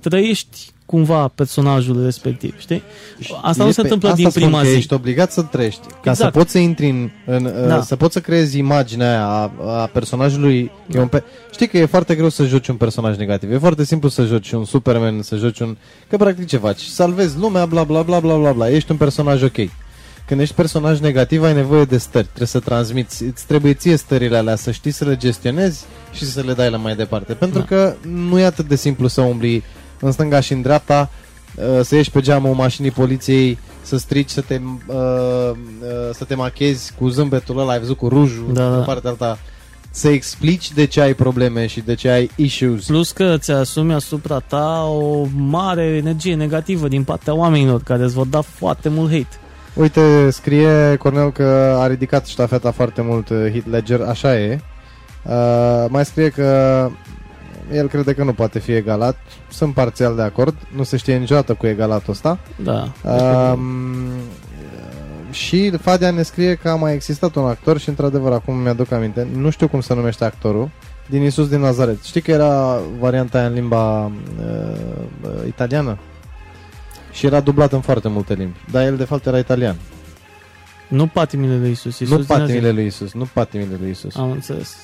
trăiești cumva personajul respectiv, știi? Asta e nu se întâmplă asta din prima zi. ești obligat să trăiești. Ca exact. să poți să intri în, în uh, da. să poți să creezi imaginea aia a, a personajului. Da. E un pe... Știi că e foarte greu să joci un personaj negativ. E foarte simplu să joci un Superman, să joci un... Că practic ce faci? Salvezi lumea, bla bla bla bla bla bla. Ești un personaj ok. Când ești personaj negativ, ai nevoie de stări. Trebuie să transmiți. Îți trebuie ție stările alea, să știi să le gestionezi și să le dai la mai departe. Pentru da. că nu e atât de simplu să umbli în stânga și în dreapta, uh, să ieși pe geamul mașinii poliției, să strici, să te, uh, uh, să te machezi cu zâmbetul ăla, ai văzut cu rujul, da, da. partea alta, să explici de ce ai probleme și de ce ai issues. Plus că ți asumi asupra ta o mare energie negativă din partea oamenilor care îți vor da foarte mult hate. Uite, scrie Cornel că a ridicat ștafeta foarte mult Hit Ledger, așa e. Uh, mai scrie că el crede că nu poate fi egalat. Sunt parțial de acord. Nu se știe niciodată cu egalatul ăsta. Da. Um, și Fadia ne scrie că a mai existat un actor și într-adevăr acum mi-aduc aminte, nu știu cum se numește actorul, din Isus din Nazaret. Știi că era varianta aia în limba uh, uh, italiană? Și era dublat în foarte multe limbi. Dar el de fapt era italian. Nu patimile lui Isus. Isus nu patimile lui Isus, nu patimile lui Isus. Am înțeles.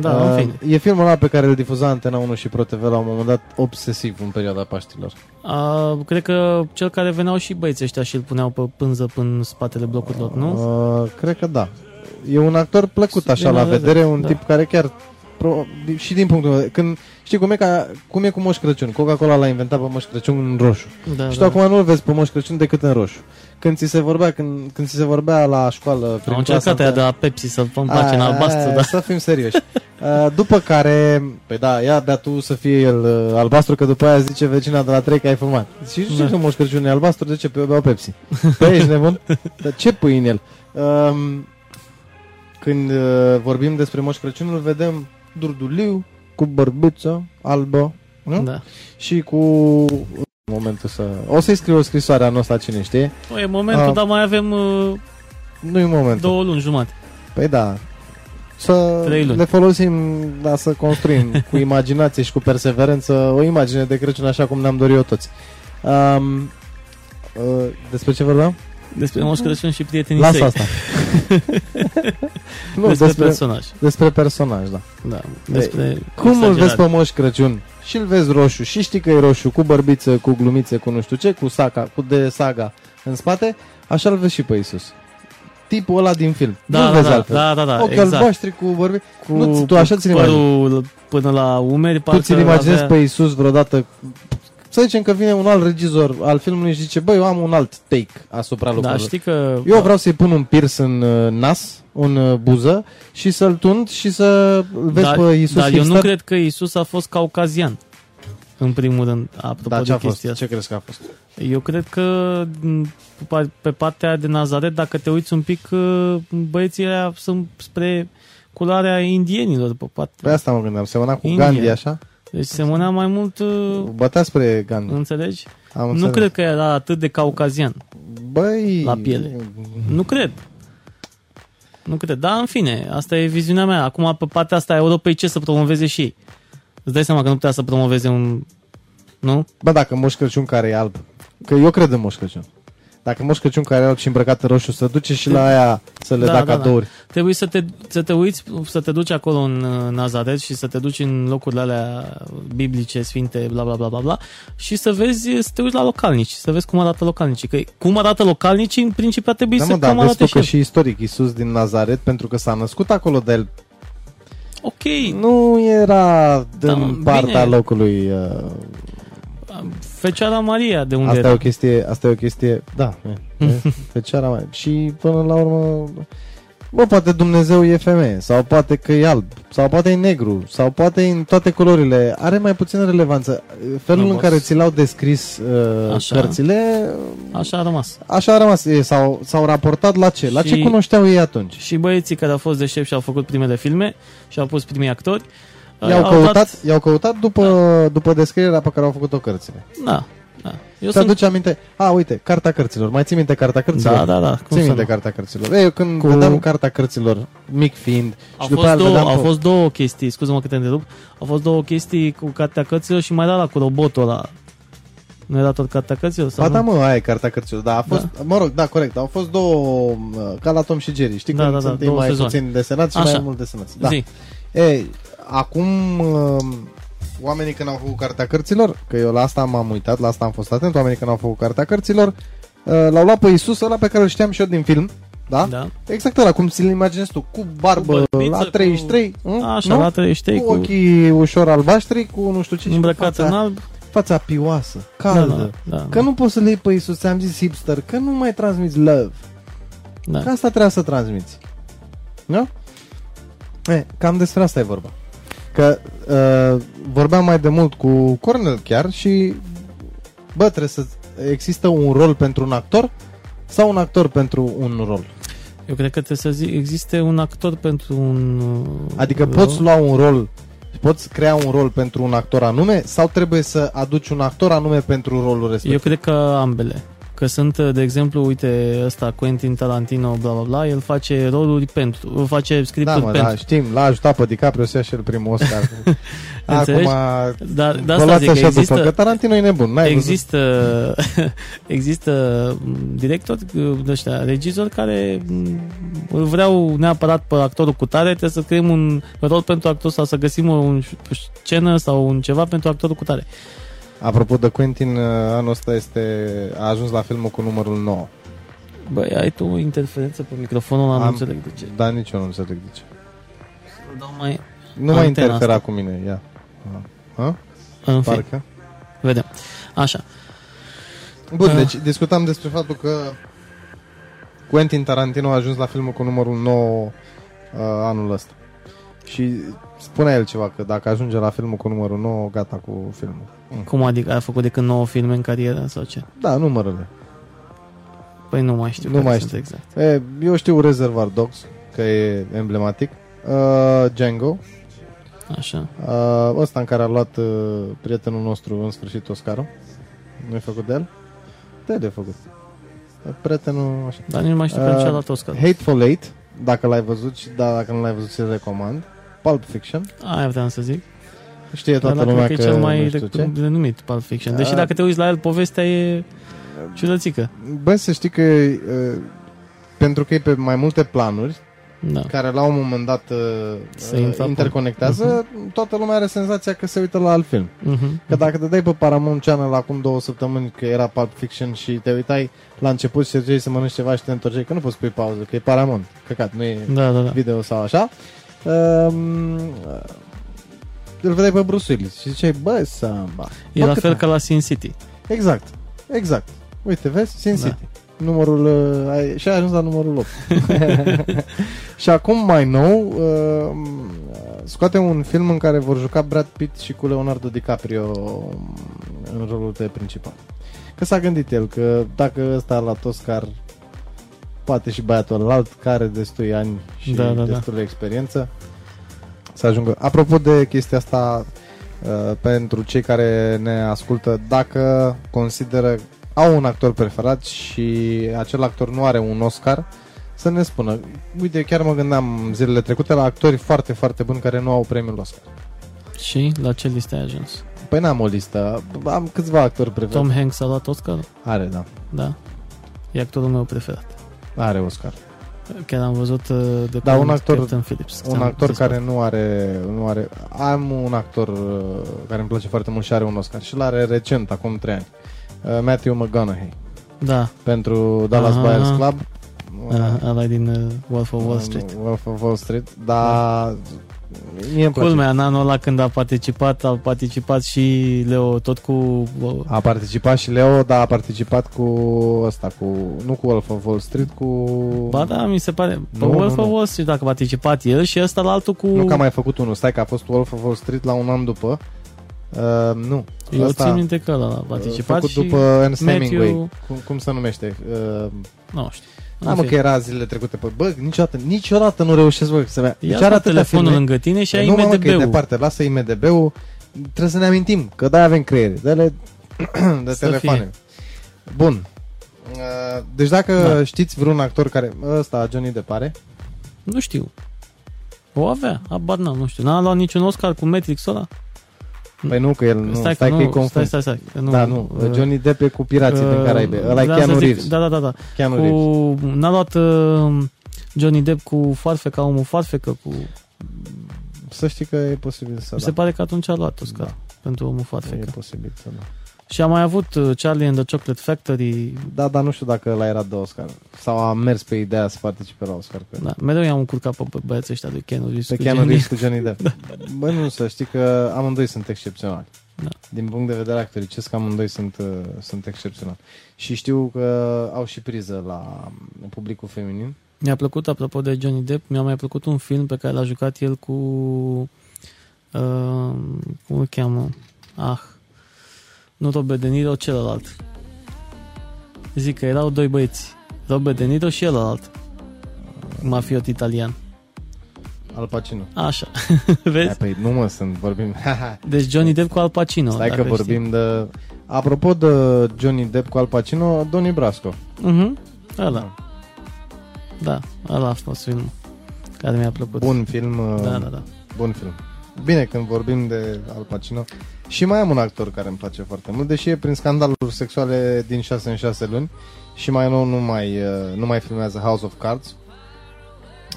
Da, uh, în fine. E filmul ăla pe care îl difuza Antena 1 și ProTV la un moment dat obsesiv în perioada Paștilor. Uh, cred că cel care veneau și băieții ăștia și îl puneau pe pânză până spatele blocurilor, nu? Uh, cred că da. E un actor plăcut așa la vedere, un da. tip care chiar pro, și din punctul meu, când știi cum e, ca, cum e cu Moș Crăciun, Coca-Cola l-a inventat pe Moș Crăciun în roșu. Da, și da. acum nu-l vezi pe Moș Crăciun decât în roșu când ți se vorbea, când, când ți se vorbea la școală... Am încercat aia de la Pepsi să-l place în albastru, da. Să fim serioși. după care, păi da, ia bea tu să fie el uh, albastru, că după aia zice vecina de la trei că ai fumat. Și știi da. că Moș Crăciun e albastru, de ce? Pe eu beau Pepsi. Păi ești nebun? Dar ce pui în el? Um, când uh, vorbim despre Moș Crăciun, îl vedem durduliu, cu bărbiță albă, nu? Da. Și cu momentul să... O să-i scriu o scrisoare anul ăsta, cine știe. O, e momentul, uh, dar mai avem uh, nu e momentul. două luni jumate. Păi da. Să le folosim, da, să construim cu imaginație și cu perseverență o imagine de Crăciun așa cum ne-am dorit-o toți. Um, uh, despre ce vorbeam? Despre Moș Crăciun și prietenii Lasă asta. nu, despre, despre personaj. Despre personaj, da. da despre cum îl vezi pe Moș Crăciun și îl vezi roșu și știi că e roșu cu bărbiță, cu glumițe, cu nu știu ce, cu saca, cu de saga în spate, așa îl vezi și pe Isus. Tipul ăla din film. Da, nu da, vezi da, altfel. da, da, da, Ochi exact. albaștri cu bărbi. Cu, nu, tu așa ți până la umeri. Tu ți-l imaginezi avea... pe Isus vreodată să zicem că vine un alt regizor al filmului și zice, băi, eu am un alt take asupra da, lucrurilor. Da, știi că... Eu vreau să-i pun un pierce în uh, nas, un uh, buză și să-l tund și să vezi da, pe Isus Dar eu nu cred că Isus a fost caucazian. În primul rând, apropo da, ce de chestia Ce crezi că a fost? Eu cred că pe partea de Nazaret, dacă te uiți un pic, uh, băieții aia sunt spre culoarea indienilor. Pe, partea. pe asta mă gândeam, semăna cu India. Gandhi, așa? Deci semăna mai mult... Uh, Bătea spre Gandhi. Înțelegi? Am nu cred că era atât de caucazian. Băi... La piele. Nu cred. Nu cred. Dar, în fine, asta e viziunea mea. Acum, pe partea asta a Europei, ce să promoveze și ei? Îți dai seama că nu putea să promoveze un... Nu? Bă, dacă Moș Crăciun care e alb. Că eu cred în Moș Crăciun. Dacă Moș Crăciun care e alb și îmbrăcat în roșu, să duce și la aia să le da, da, da cadouri. Da. Trebuie să te, să te uiți, să te duci acolo în Nazaret și să te duci în locurile alea biblice, sfinte, bla bla bla bla bla și să vezi, să te uiți la localnici, să vezi cum arată localnicii. Că cum arată localnicii, în principiu, trebuie da, să mă, da, cam arate și, că și istoric Iisus din Nazaret, pentru că s-a născut acolo de el Ok, Nu era Da, din partea bine. locului. Uh, Fecioara Maria, de unde asta era? e o chestie, asta e o chestie, da, e, e, fecioara mai. Și până la urmă, bă, poate Dumnezeu e femeie, sau poate că e alb, sau poate e negru, sau poate e în toate culorile. Are mai puțină relevanță. Felul Nu, în boss. care ți l-au descris uh, Așa. cărțile, Așa a rămas. așa a rămas. E, s-au, s-au raportat la ce? La Și- ce cunoșteau ei atunci? Și băieții care au fost deștepți și au făcut primele filme și au pus primii actori, I-au au căutat, dat- i-au căutat după, după descrierea pe care au făcut-o cărțile. Da, da. Eu Să sunt... aduce aminte. A, uite, Carta Cărților. Mai ții minte Carta Cărților? Da, da, da. Cum Ții să minte nu? Carta Cărților. Ei, eu când Cu- vedeam Carta Cărților, mic fiind, Au și după fost, aia îl două, vedeam au pe- fost două chestii, scuză-mă că te întrerup, au fost două chestii cu cartea cărților și mai era la cu robotul ăla. Nu era tot cartea cărților? Sau Ba da, nu? mă, aia e Carta Cărților. Da, a fost, mă rog, da, corect. Au fost două, uh, ca la Tom și Jerry. Știi Da, când da, da, sunt ei două mai sezoane. puțin desenați și Așa. mai mult desenați. Da. Zi. Ei, acum uh, oamenii când au făcut Cartea Cărților, că eu la asta m-am uitat, la asta am fost atent, oamenii când au făcut Cartea Cărților, uh, l-au luat pe Isus ăla pe care îl știam și eu din film, da? Da. Exact ăla, cum ți-l imaginezi tu, cu barbă Cu bălbiță, la 33, cu... nu? Așa, nu? la 33, cu cu, ochii ușor albaștri, cu nu știu ce, și cu îmbrăcat fața, în alb. fața pioasă, Da, caldă. da, da, Că nu poți să le iei pe Isus, ți-am zis hipster, că nu mai transmiți love. da. Că asta trebuie să transmiți. Nu? E, cam despre asta e vorba. Că uh, vorbeam mai de mult cu Cornel chiar și bă, trebuie să există un rol pentru un actor sau un actor pentru un rol. Eu cred că trebuie să zic, existe un actor pentru un... uh, Adică rol. poți lua un rol, poți crea un rol pentru un actor anume sau trebuie să aduci un actor anume pentru rolul respectiv? Eu cred că ambele. Că sunt, de exemplu, uite, ăsta Quentin Tarantino, bla bla bla, el face roluri pentru, face da, scripturi mă, pentru. da, știm, l-a ajutat pe DiCaprio să ia și el primul Oscar. Înțelegi? Acum, Dar de vă asta luați zic că așa după, că există, Tarantino e nebun, n-ai văzut? există, există directori, de ăștia, regizori care m, îl vreau neapărat pe actorul cu tare, trebuie să creăm un rol pentru actor sau să găsim o scenă sau un ceva pentru actorul cu tare. Apropo de Quentin, uh, anul ăsta este, a ajuns la filmul cu numărul 9. Băi, ai tu o interferență pe microfonul ăla, nu Am- înțeleg de ce. Dar nici eu nu înțeleg de ce. Îl dau mai... Nu mai Antena interfera asta. cu mine, ia. Ha? În fine, Parcă. vedem. Așa. Bun, Ah. deci discutam despre faptul că Quentin Tarantino a ajuns la filmul cu numărul 9 uh, anul ăsta. Și spunea el ceva, că dacă ajunge la filmul cu numărul 9, gata cu filmul. Mm. Cum adică? A făcut decât 9 filme în carieră sau ce? Da, numărele. Păi nu mai știu. Nu care mai sunt știu. exact. E, eu știu Reservoir Dogs, că e emblematic. Uh, Django, Așa. uh, ăsta în care a luat uh, prietenul nostru în sfârșit Oscarul. Nu-i făcut de el? De el e făcut. Prietenul, așa. Dar nici nu mai știu Uh, uh, ce a luat Oscar. Hateful Eight, dacă l-ai văzut și da, dacă nu l-ai văzut, ți-l recomand. Pulp Fiction. Aia vreau să zic. Știe toată Dar lumea cred că, că e cel mai nu știu ce. denumit Pulp Fiction. Deși Uh, dacă te uiți la el, povestea e ciudățică. Bă, să știi că uh, pentru că e pe mai multe planuri, Da. care la un moment dat uh, Se uh, intrapă. interconectează, toată lumea are senzația că se uită la alt film. Mhm. Că dacă te dai pe Paramount Channel acum două săptămâni că era Pulp Fiction și te uitai la început și te să mănânci ceva și te întorceai, că nu poți pui pauză, că e Paramount, căcat, nu e Da, da, da. video sau așa. Um, îl vedeai pe Bruce Willis și ziceai, bă, samba. E Bă, la cât fel ai? ca la Sin City. Exact, exact. Uite, vezi? Sin Da. City. Numărul, uh, ai, și ai ajuns la numărul 8. și acum mai nou uh, scoate un film în care vor juca Brad Pitt și cu Leonardo DiCaprio în rolul de principal. Că s-a gândit el că dacă ăsta a luat Oscar poate și băiatul alt care are destui ani și Da, da, da. destul de experiență să ajungă. Apropo de chestia asta uh, pentru cei care ne ascultă, dacă consideră au un actor preferat și acel actor nu are un Oscar, să ne spună. Uite, chiar mă gândeam zilele trecute la actori foarte, foarte buni care nu au premiul Oscar. Și la ce listă ai ajuns? Păi n-am o listă, am câțiva actori preferați. Tom Hanks a luat Oscar? Are, da. Da. E actorul meu preferat. Are Oscar. Chiar am văzut uh, de Da, un curând actor- Captain Phillips. Un Ți-am actor zis care nu are, nu are... Am un actor uh, care îmi place foarte mult și are un Oscar. Și l-are recent, acum 3 ani. Uh, Matthew McConaughey. Da, Pentru Dallas Aha. Buyers Club. uh, ăla e din uh, Wolf of Wall Street. Wolf of Wall Street. Dar Mie îmi place. Culmea, în anul ăla când a participat, a participat și Leo tot cu... A participat și Leo, dar a participat cu ăsta, cu, nu cu Wolf of Wall Street, cu... Ba da, mi se pare. Pe Nu, Wolf nu, of nu. Wall Street, dacă a participat el și ăsta la altul cu... Nu că a mai făcut unul, stai că a fost Wolf of Wall Street la un an după. Uh, nu. Eu Ăsta, țin minte că ăla a uh, participat făcut și... după Ernest Matthew- Hemingway. Cum, cum se numește? Uh, Nu știu. Da, În mă, fine. că era zilele trecute. Pe, bă, niciodată, niciodată nu reușesc, bă, să mea. Deci Ia are Ia atâtea telefonul filme. lângă tine și ai nu, mă, mă, că e IMDB-ul. departe, lasă IMDB-ul. Trebuie să ne amintim, că de avem creiere. Dă-le de Să telefoane. Bun. Uh, Deci dacă Da. știți vreun actor care... Ăsta, Johnny Depp are? Nu știu. O avea, abar n-am, nu știu. N-a luat niciun Oscar cu Matrix-ul ăla? Păi nu, că el nu, stai, stai, că, că îi nu, confund. stai, stai, stai. Că nu, da, nu, uh, Johnny Depp e cu pirații din uh, Caraibe. Ăla e vreau Keanu să zic- Reeves. Da, da, da, da. Keanu Reeves. Cu, n-a luat uh, Johnny Depp cu farfeca, omul farfecă cu... Să știi că e posibil să Mi da. se pare că atunci a luat Oscar Da. pentru omul E farfecă. posibil să da. Și a mai avut uh, Charlie and the Chocolate Factory. Da, dar nu știu dacă ăla era de Oscar. Sau a mers pe ideea să participe la Oscar. Cred. Da, mereu i-am încurcat pe bă- băieții ăștia de Keanu Reeves. Pe cu Keanu Johnny. Reeves cu Johnny Depp. Bă, nu, să știi că amândoi sunt excepționali. Da. Din punct de vedere actoricesc, amândoi sunt, uh, sunt excepționali. Și știu că au și priză la publicul feminin. Mi-a plăcut, apropo de Johnny Depp, mi-a mai plăcut un film pe care l-a jucat el cu... Uh, cum îl cheamă? Ah, nu Robert De Niro, celălalt. Zic că erau doi băieți. Robert De Niro și celălalt. Mafiot italian. Al Pacino. Așa. Hai, Vezi? păi nu mă, sunt, vorbim... Deci Johnny Depp cu Al Pacino. Stai dacă că vorbim de... Apropo de Johnny Depp cu Al Pacino, Donnie Brasco. Știi. Mhm. Ăla. Da, ăla a fost filmul care mi-a plăcut. Bun film. uh, Da, da, da. Bun film. Bine, când vorbim de Al Pacino. Și mai am un actor care îmi place foarte mult, deși e prin scandaluri sexuale din 6 în 6 luni și mai nou nu mai, uh, nu mai filmează House of Cards.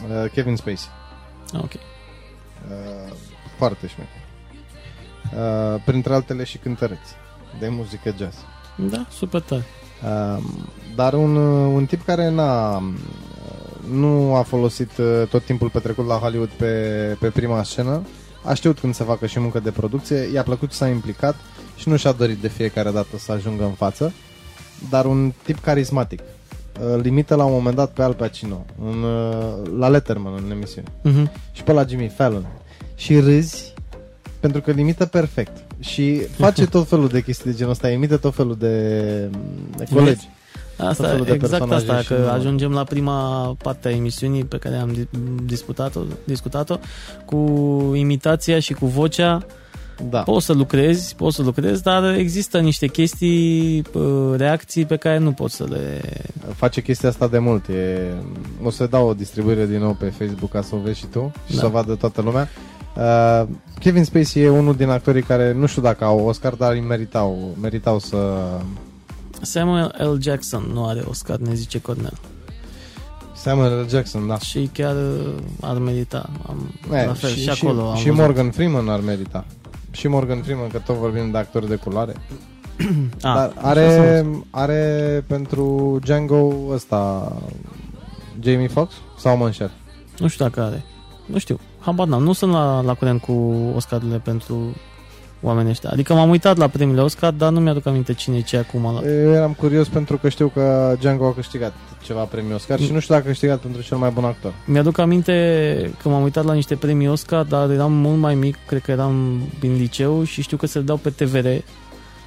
Uh, Kevin Spacey. Ok. Uh, foarte șmecher. Uh, printre altele și cântăreți de muzică jazz. Da, super tare. Uh, dar un, uh, un tip care n-a, uh, nu a folosit uh, tot timpul petrecut la Hollywood pe, pe prima scenă, a știut când să facă și muncă de producție, i-a plăcut să s-a implicat și nu și-a dorit de fiecare dată să ajungă în față, dar un tip carismatic. Uh, Limită la un moment dat pe Al Pacino, în, uh, la Letterman în emisiune Mhm. și pe la Jimmy Fallon și râzi pentru că limită perfect și face tot felul de chestii de genul ăsta, imită tot felul de, de colegi. Asta, felul de exact personaje asta, și că nu- ajungem la prima parte a emisiunii pe care am di- disputat-o, discutat-o cu imitația și cu vocea. Da. Poți să lucrezi, poți să lucrezi, dar există niște chestii, uh, reacții pe care nu poți să le... Face chestia asta de mult. E... O să dau o distribuire din nou pe Facebook ca să o vezi și tu și Da. să o vadă toată lumea. Uh, Kevin Spacey e unul din actorii care nu știu dacă au Oscar, dar îi meritau, meritau să... Samuel L. Jackson nu are Oscar, ne zice Cornel. Samuel L. Jackson, da. Și chiar uh, ar merita. Am, E, la fel, și, și, acolo am și văzut. Morgan Freeman ar merita. Și Morgan Freeman, că tot vorbim de actori de culoare. Ah, Dar așa are, sunt. are pentru Django ăsta Jamie Foxx sau mă înșel? Nu știu dacă are. Nu știu. Habar n-am. Nu sunt la, la curent cu Oscarurile pentru oamenii ăștia. Adică m-am uitat la premiile Oscar, dar nu mi-aduc aminte cine e ce acum la... Eu eram curios pentru că știu că Django a câștigat ceva premiu Oscar și nu știu dacă a câștigat pentru cel mai bun actor. Mi-aduc aminte că m-am uitat la niște premii Oscar, dar eram mult mai mic, cred că eram în liceu și știu că se dau pe TVR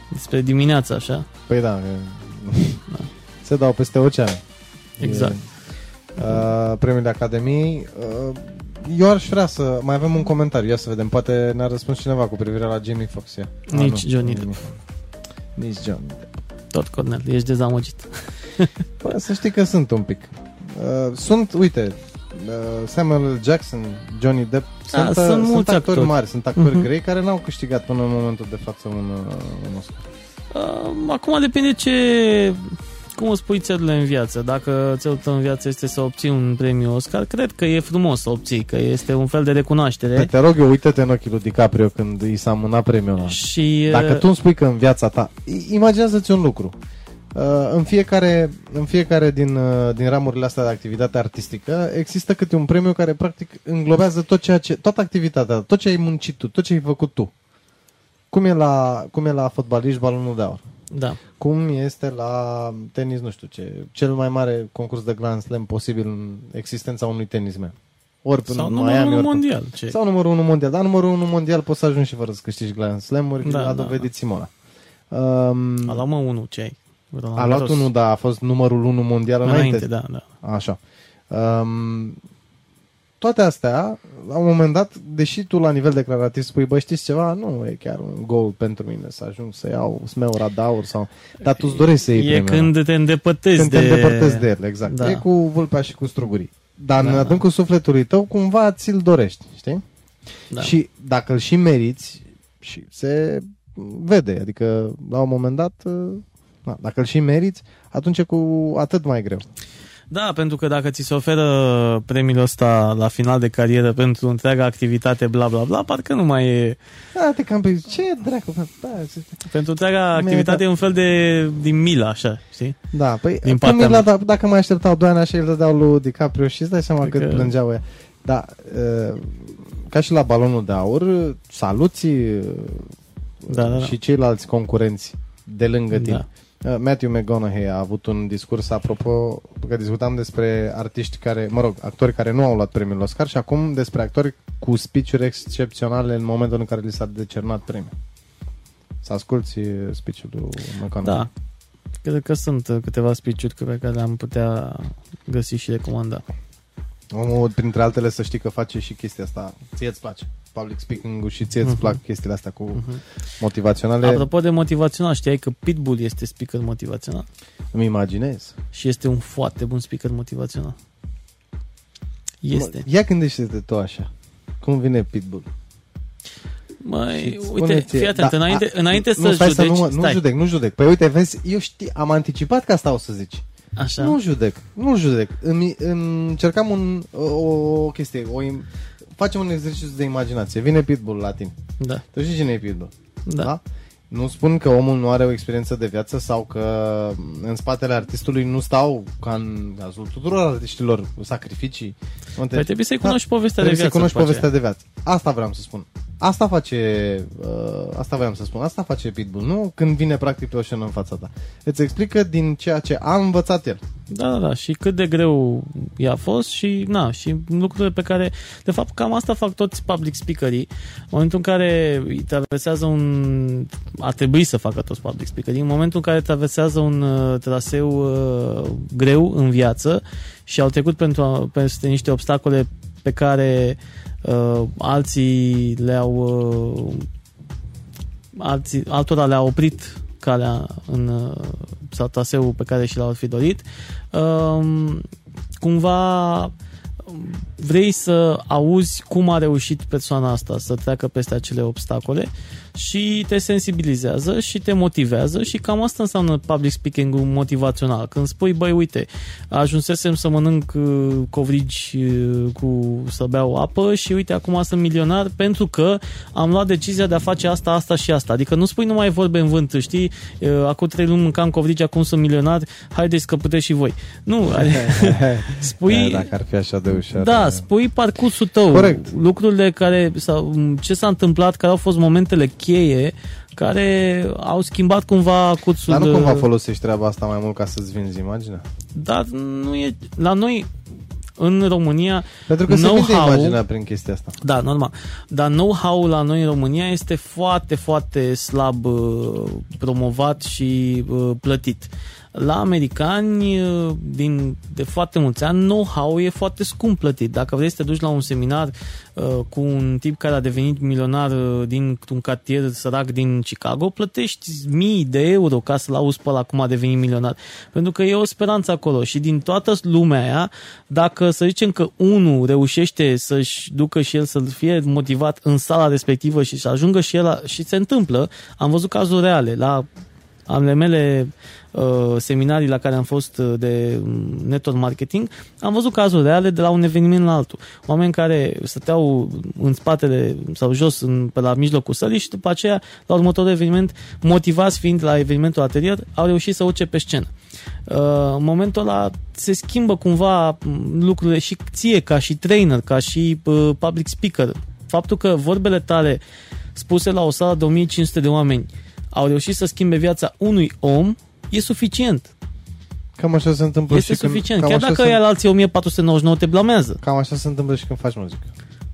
despre dimineața, așa. Păi da, e- se dau peste ocean. Exact. E, uh, premiul Academiei. Uh, eu aș vrea să mai avem un comentariu, ia să vedem, poate ne-a răspuns cineva cu privire la Jamie Foxx. Ia. Nici nu, Johnny nici- Depp. Nici Johnny Depp. Tot, Cornel, ești dezamăgit. Bă, să știi că sunt un pic. Uh, sunt, uite, uh, Samuel L. Jackson, Johnny Depp, Da, sunt, sunt uh, sunt mulți actori actori. mari, sunt actori Mhm. grei care n-au câștigat până în momentul de față un, uh, un Oscar. Uh, acum depinde ce... Cum îți pui țelurile în viață. Dacă țelul tău în viață este să obții un premiu Oscar, cred că e frumos să obții, că este un fel de recunoaștere. Păi te rog eu, uite-te în ochii lui DiCaprio când i s-a mânat premiul ăla. Și Dacă uh, tu îmi spui că în viața ta, i- imaginează-ți un lucru. Uh, în fiecare, în fiecare din, uh, din ramurile astea de activitate artistică există câte un premiu care practic înglobează tot ceea ce, toată activitatea, tot ce ai muncit tu, tot ce ai făcut tu. Cum e la, cum e la fotbaliști balonul de aur? Da. Cum este la tenis, nu știu ce, cel mai mare concurs de Grand Slam posibil în existența unui tenismen. Ori până Sau în numărul Miami, unu ori mondial. Ce? sau numărul 1 mondial. Dar numărul 1 mondial poți să ajungi și fără să câștigi Grand Slam-uri, Da, da, a da, dovedit Simona. Um, A luat mă unul, ce ai? Roland a luat Garros. unul, dar a fost numărul 1 mondial înainte. Înainte, da, da. Așa. Um, toate astea, la un moment dat, deși tu la nivel declarativ spui, bă, știți ceva? Nu e chiar un gol pentru mine să ajung să iau smeura de aur sau... Dar tu îți dorești să iei E premiul ăla. când te îndepărtezi când de... te îndepărtezi de el, exact. Da. E cu vulpea și cu strugurii. Dar Da, în da. adâncul sufletului tău, cumva ți-l dorești, știi? Da. Și dacă îl și meriți, și se vede, adică la un moment dat, na, dacă îl și meriți, atunci e cu atât mai greu. Da, pentru că dacă ți se oferă premiul ăsta la final de carieră pentru întreaga activitate, bla bla bla, parcă nu mai e... Da, te cam pe ce dracu? bă, Da, Pentru întreaga Mi-e activitate da- e un fel de din milă, așa, știi? da păi Din Din partea Camila, mea. da, dacă mai așteptau 2 ani așa, îl dădeau lui DiCaprio și îți dai seama Cred cât că- plângeau ea. Da, uh, ca și la balonul de aur, saluți uh, Da, da, da. și ceilalți concurenți de lângă tine. Da. Uh, Matthew McConaughey a avut un discurs apropo că discutam despre artiști care, mă rog, actori care nu au luat premiul Oscar și acum despre actori cu speech-uri excepționale în momentul în care li s-a decernat premiul. Să asculti uh, speech-ul lui McConaughey. Da. Cred că sunt uh, câteva speech-uri pe care le-am putea găsi și recomanda. Omul, printre altele, să știi că face și chestia asta. Ție îți place public speaking-ul și ție îți Mhm. plac chestiile astea cu Mhm. motivaționale. Apropo de motivațional, știai că Pitbull este speaker motivațional Îmi imaginez. și este un foarte bun speaker motivațional. Este. Mă, Ia gândește-te tu așa. Cum vine Pitbull? Măi, Și uite, spuneți- fii atent, da, înainte, a- înainte nu, să stai judeci, să nu, mă- nu stai, judec, nu judec. Păi uite, vezi, eu știi, am anticipat că asta o să zici. așa, Nu judec, nu judec. Îmi, îmi încercam un, o, o chestie, o, im- facem un exercițiu de imaginație. Vine Pitbull la tine. da, Tu știi cine e Pitbull? da, Nu spun că omul nu are o experiență de viață sau că în spatele artistului nu stau ca în cazul tuturor artiștilor sacrificii. Unde- Păi trebuie să-i Da, cunoști povestea de trebuie să viață. cunoști după povestea de viață. Asta vreau să spun. Asta face, uh, asta vreau să spun, asta face Pitbull, nu când vine practic pe o scenă în fața ta. Îți explică din ceea ce a învățat el. Da, da, da, și cât de greu i-a fost și, na, și lucrurile pe care, de fapt, cam asta fac toți public speakerii. În momentul în care îi traversează un, ar trebui să facă toți public speakerii, în momentul în care traversează un uh, traseu uh, greu în viață și au trecut pentru, peste niște obstacole pe care uh, alții le-au uh, alții, altora le-a oprit calea în, uh, sau traseul pe care și l-au fi dorit. Um, cumva um, vrei să auzi cum a reușit persoana asta să treacă peste acele obstacole și te sensibilizează și te motivează și cam asta înseamnă public speaking-ul motivațional. Când spui, băi, uite, ajunsesem să mănânc uh, covrigi uh, cu să beau apă și uite, acum sunt milionar pentru că am luat decizia de a face asta, asta și asta. Adică nu spui numai vorbe în vânt, știi? Uh, Acum trei luni mâncam covrigi, acum sunt milionar, haideți că puteți și voi. Nu, adică spui... Da, dacă ar fi așa de ușor. Da, spui parcursul tău, Corect. lucrurile care sau ce s-a întâmplat, care au fost momentele cheie care au schimbat cumva cursul. Dar nu de- cumva folosești treaba asta mai mult ca să-ți vinzi imaginea? Dar nu e la noi în România Pentru că se vinde know-how- imaginea prin chestia asta. Da, normal. Dar know-how la noi în România este foarte, foarte slab uh, promovat și uh, plătit. La americani, uh, din, de foarte mulți ani, know-how e foarte scump plătit. Dacă vrei să te duci la un seminar uh, cu un tip care a devenit milionar uh, dintr-un cartier sărac din Chicago, plătești mii de euro ca să-l auzi pe ăla cum a devenit milionar. Pentru că e o speranță acolo și din toată lumea aia, dacă să zicem că unul reușește să-și ducă și el să fie motivat în sala respectivă și să ajungă și el la, și se întâmplă, am văzut cazuri reale la ale mele uh, seminarii la care am fost uh, de mm, network marketing, am văzut cazuri reale de la un eveniment la altul. Oameni care stăteau în spatele sau jos în, pe la mijlocul sălii și după aceea, la următorul eveniment, motivați fiind la evenimentul anterior, au reușit să urce pe scenă. Uh, în momentul ăla se schimbă cumva mm, lucrurile și ție ca și trainer, ca și uh, public speaker. Faptul că vorbele tale spuse la o sală de 1500 de oameni au reușit să schimbe viața unui om, e suficient. Cam așa se întâmplă Este și când, suficient. cam Chiar așa dacă se, ea la alții 1499 te blamează. Cam așa se întâmplă și când faci muzică.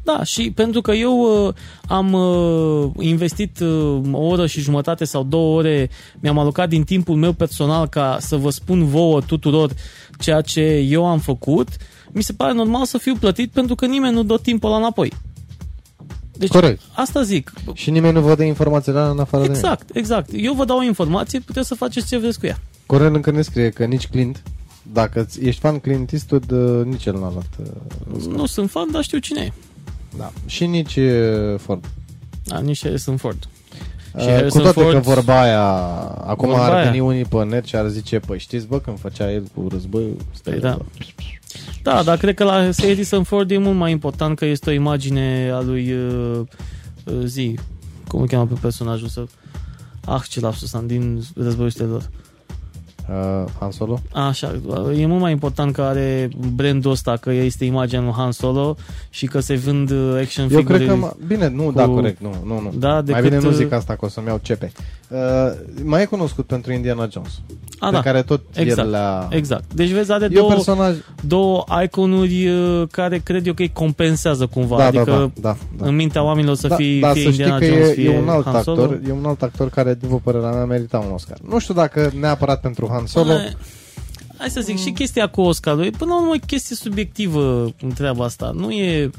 Da, și pentru că eu uh, am uh, investit uh, o oră și jumătate sau două ore, mi-am alocat din timpul meu personal ca să vă spun vouă tuturor ceea ce eu am făcut, mi se pare normal să fiu plătit pentru că nimeni nu dă timpul ăla înapoi. Deci Corect. asta zic. Și nimeni nu vă dă informațiile alea în afară de mine. Exact, exact. Eu vă dau o informație, puteți să faceți ce vreți cu ea. Corel încă ne scrie că nici Clint, dacă ți- ești fan Clint Eastwood, uh, nici el n-a luat. uh, Nu sunt fan, dar știu cine e. Da. Și nici uh, Ford. Da, nici Harrison Ford. Și Uh, cu Harrison toate Ford- că vorba aia, acum Vorba ar aia. veni unii pe net și ar zice, păi știți bă, când făcea el cu războiul, stai, da. Da, dar cred că la Harrison Ford e mult mai important că este o imagine a lui uh, uh, zi, cum îl cheamă pe personajul său? Ah, ce lapsus am din războiul stelor. Uh, Han Solo? Așa, e mult mai important că are brandul ăsta, că este imaginea lui Han Solo și că se vând uh, action Eu figure. cred că, ma- bine, nu, cu- da, corect, nu, nu, nu. Da, mai decât, bine nu uh, zic asta, că o să-mi iau cepe. Uh, mai e cunoscut pentru Indiana Jones, A, pe da, care tot exact, el le-a... exact. Deci vezi, are E un două, personaj... două iconuri uh, care cred eu că îi compensează cumva. Da, adică da, da, da, da. în mintea oamenilor să da, fie, da, fie să știi Indiana că Jones, e, fie e un alt Han Solo. actor, e un alt actor care, după părerea mea, merita un Oscar. Nu știu dacă neapărat pentru Han Solo, Hai- Hai să zic, și chestia cu Oscarul, e până la urmă e chestie subiectivă în treaba asta. Nu e...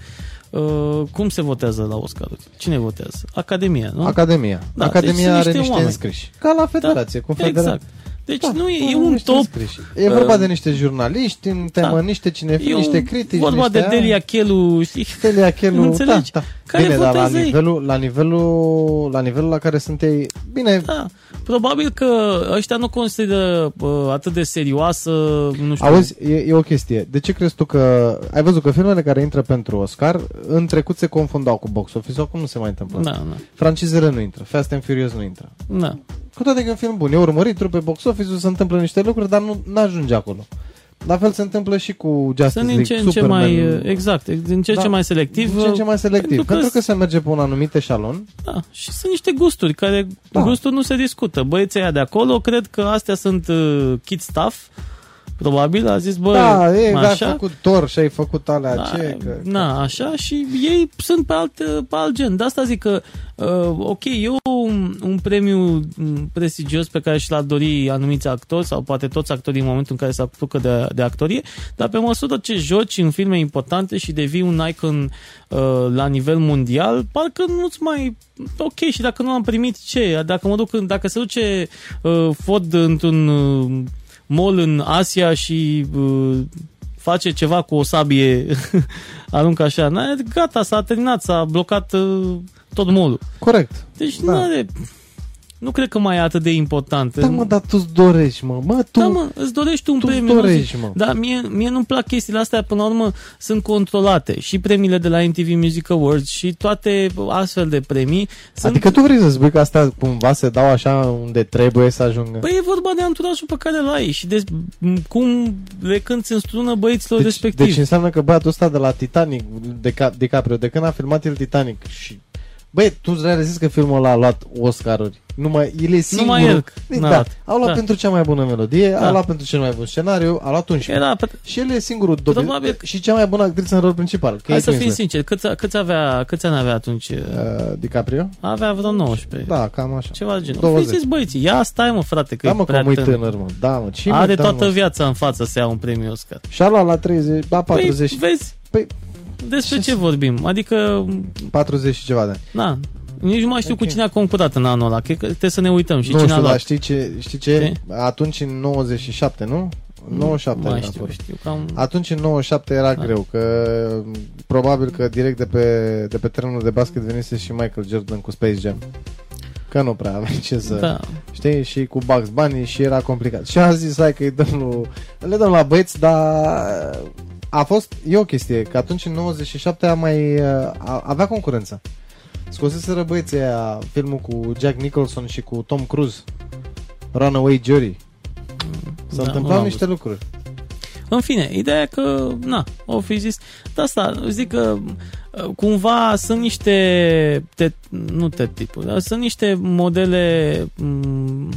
Uh, cum se votează la Oscaruri? Cine votează? Academia, nu? Academia. Da, Academia deci sunt are niște niște oameni. înscriși. Ca la federație, cum federație. Exact. Deci Da, nu e, e au un niște top înscriși. E vorba Uh, de niște jurnaliști în temă, da. niște cinefili, E niște un- critici, vorba niște de Delia Chelu, știi? Delia Chelu, Înțelegi? da, da. Care Bine, dar la votează ei? nivelul, la nivelul, la nivelul la care sunt ei, bine, Da, probabil că ăștia nu consideră uh, atât de serioasă, nu știu. Auzi, e, e o chestie. De ce crezi tu că... Ai văzut că filmele care intră pentru Oscar în trecut se confundau cu box office, acum nu se mai întâmplă. Da, asta. da, Francizele nu intră, Fast and Furious nu intră. da. Cu toate că e un film bun, e urmărit, trupe box office se întâmplă niște lucruri, dar nu ajunge acolo. La fel se întâmplă și cu Justice Sunt din League, ce în ce Superman. mai, exact, din ce în Da. ce mai selectiv. din ce în ce mai selectiv. pentru Pentru că că, se merge pe un anumit eșalon. Da, și sunt niște gusturi care Da. da. gustul nu se discută. Băieții aia de acolo cred că astea sunt uh, kid stuff. Probabil a zis, bă, da, e, ai așa. făcut Thor și ai făcut alea, Da, ce? Că, na, așa și ei sunt pe alt, pe alt gen. De asta zic că, uh, ok, e un, un premiu mm, prestigios pe care și l-ar dori anumiți actori sau poate toți actorii în momentul în care se apucă de, de actorie, dar pe măsură ce joci în filme importante și devii un icon uh, la nivel mondial, parcă nu-ți mai... Ok, și dacă nu am primit ce? Dacă mă duc, în- dacă se duce uh, Ford într-un uh, mall în Asia și uh, face ceva cu o sabie, aruncă așa, n gata, s-a terminat, s-a blocat uh, tot molul. Corect. Deci Da. nu are... Nu cred că mai e atât de important. Da, mă, dar tu-ți dorești, mă. Mă, tu, da, mă, îți dorești un tu-ți premiu. nu dorești, zic- mă. Da, mie, mie nu-mi plac chestiile astea, până la urmă sunt controlate. Și premiile de la MTV Music Awards și toate astfel de premii sunt... Adică tu vrei să spui că astea cumva se dau așa unde trebuie să ajungă? Păi e vorba de anturajul pe care îl ai și de m, cum le cânti în strună băieților deci, respectivi. deci înseamnă că băiatul ăsta de la Titanic, de DiCaprio, de când a filmat el Titanic și Băi, tu îți realizezi că filmul ăla a luat Oscaruri. Numai el e singurul. Numai el n-a Da, luat. a luat Da. pentru cea mai bună melodie, Da. a luat pentru cel mai bun scenariu, a luat 11. Era, pe- Și el e singurul dovedit Probabil- și cea mai bună actriță în rol principal. Kate hai să fim Winslet. sinceri, câți, câți, avea, câți ani avea atunci? Uh, DiCaprio? Avea vreo 19. Da, cam așa. Ceva de genul. 20. Fiți băieții, ia stai mă frate, că Da, e mă, prea că mă tânăr. tânăr, mă. Da, mă. Ce Are mă, da, toată mă. viața în față să ia un premiu Oscar. Și-a luat la 30, da, 40, Păi, vezi, Păi, despre ce ce să- vorbim? Adică, 40 și ceva de ani. na, nici nu mai știu Ok. cu cine a concurat în anul ăla. Cred că trebuie să ne uităm și nu cine a știu, dar luat. știi ce, știi ce? Atunci în 97, nu? 97 mai era știu, acolo. știu cam... Atunci în 97 era Da. greu, că m, probabil că direct de pe, de pe terenul de basket venise și Michael Jordan cu Space Jam. Că nu prea avea ce să... Da. Știi? Și cu Bugs Bunny și era complicat. Și a zis, hai că îi dăm lui... Le dăm la băieți, dar a fost... E o chestie, că atunci în 97 a mai... A, avea concurență. Scoseseră băieții aia filmul cu Jack Nicholson și cu Tom Cruise. Runaway Jury. Se Da, nu întâmplau l-am niște lucruri. În fine, ideea e că, na, o fi zis, de asta zic că uh, cumva sunt niște, te, nu te tipuri, dar sunt niște modele, m,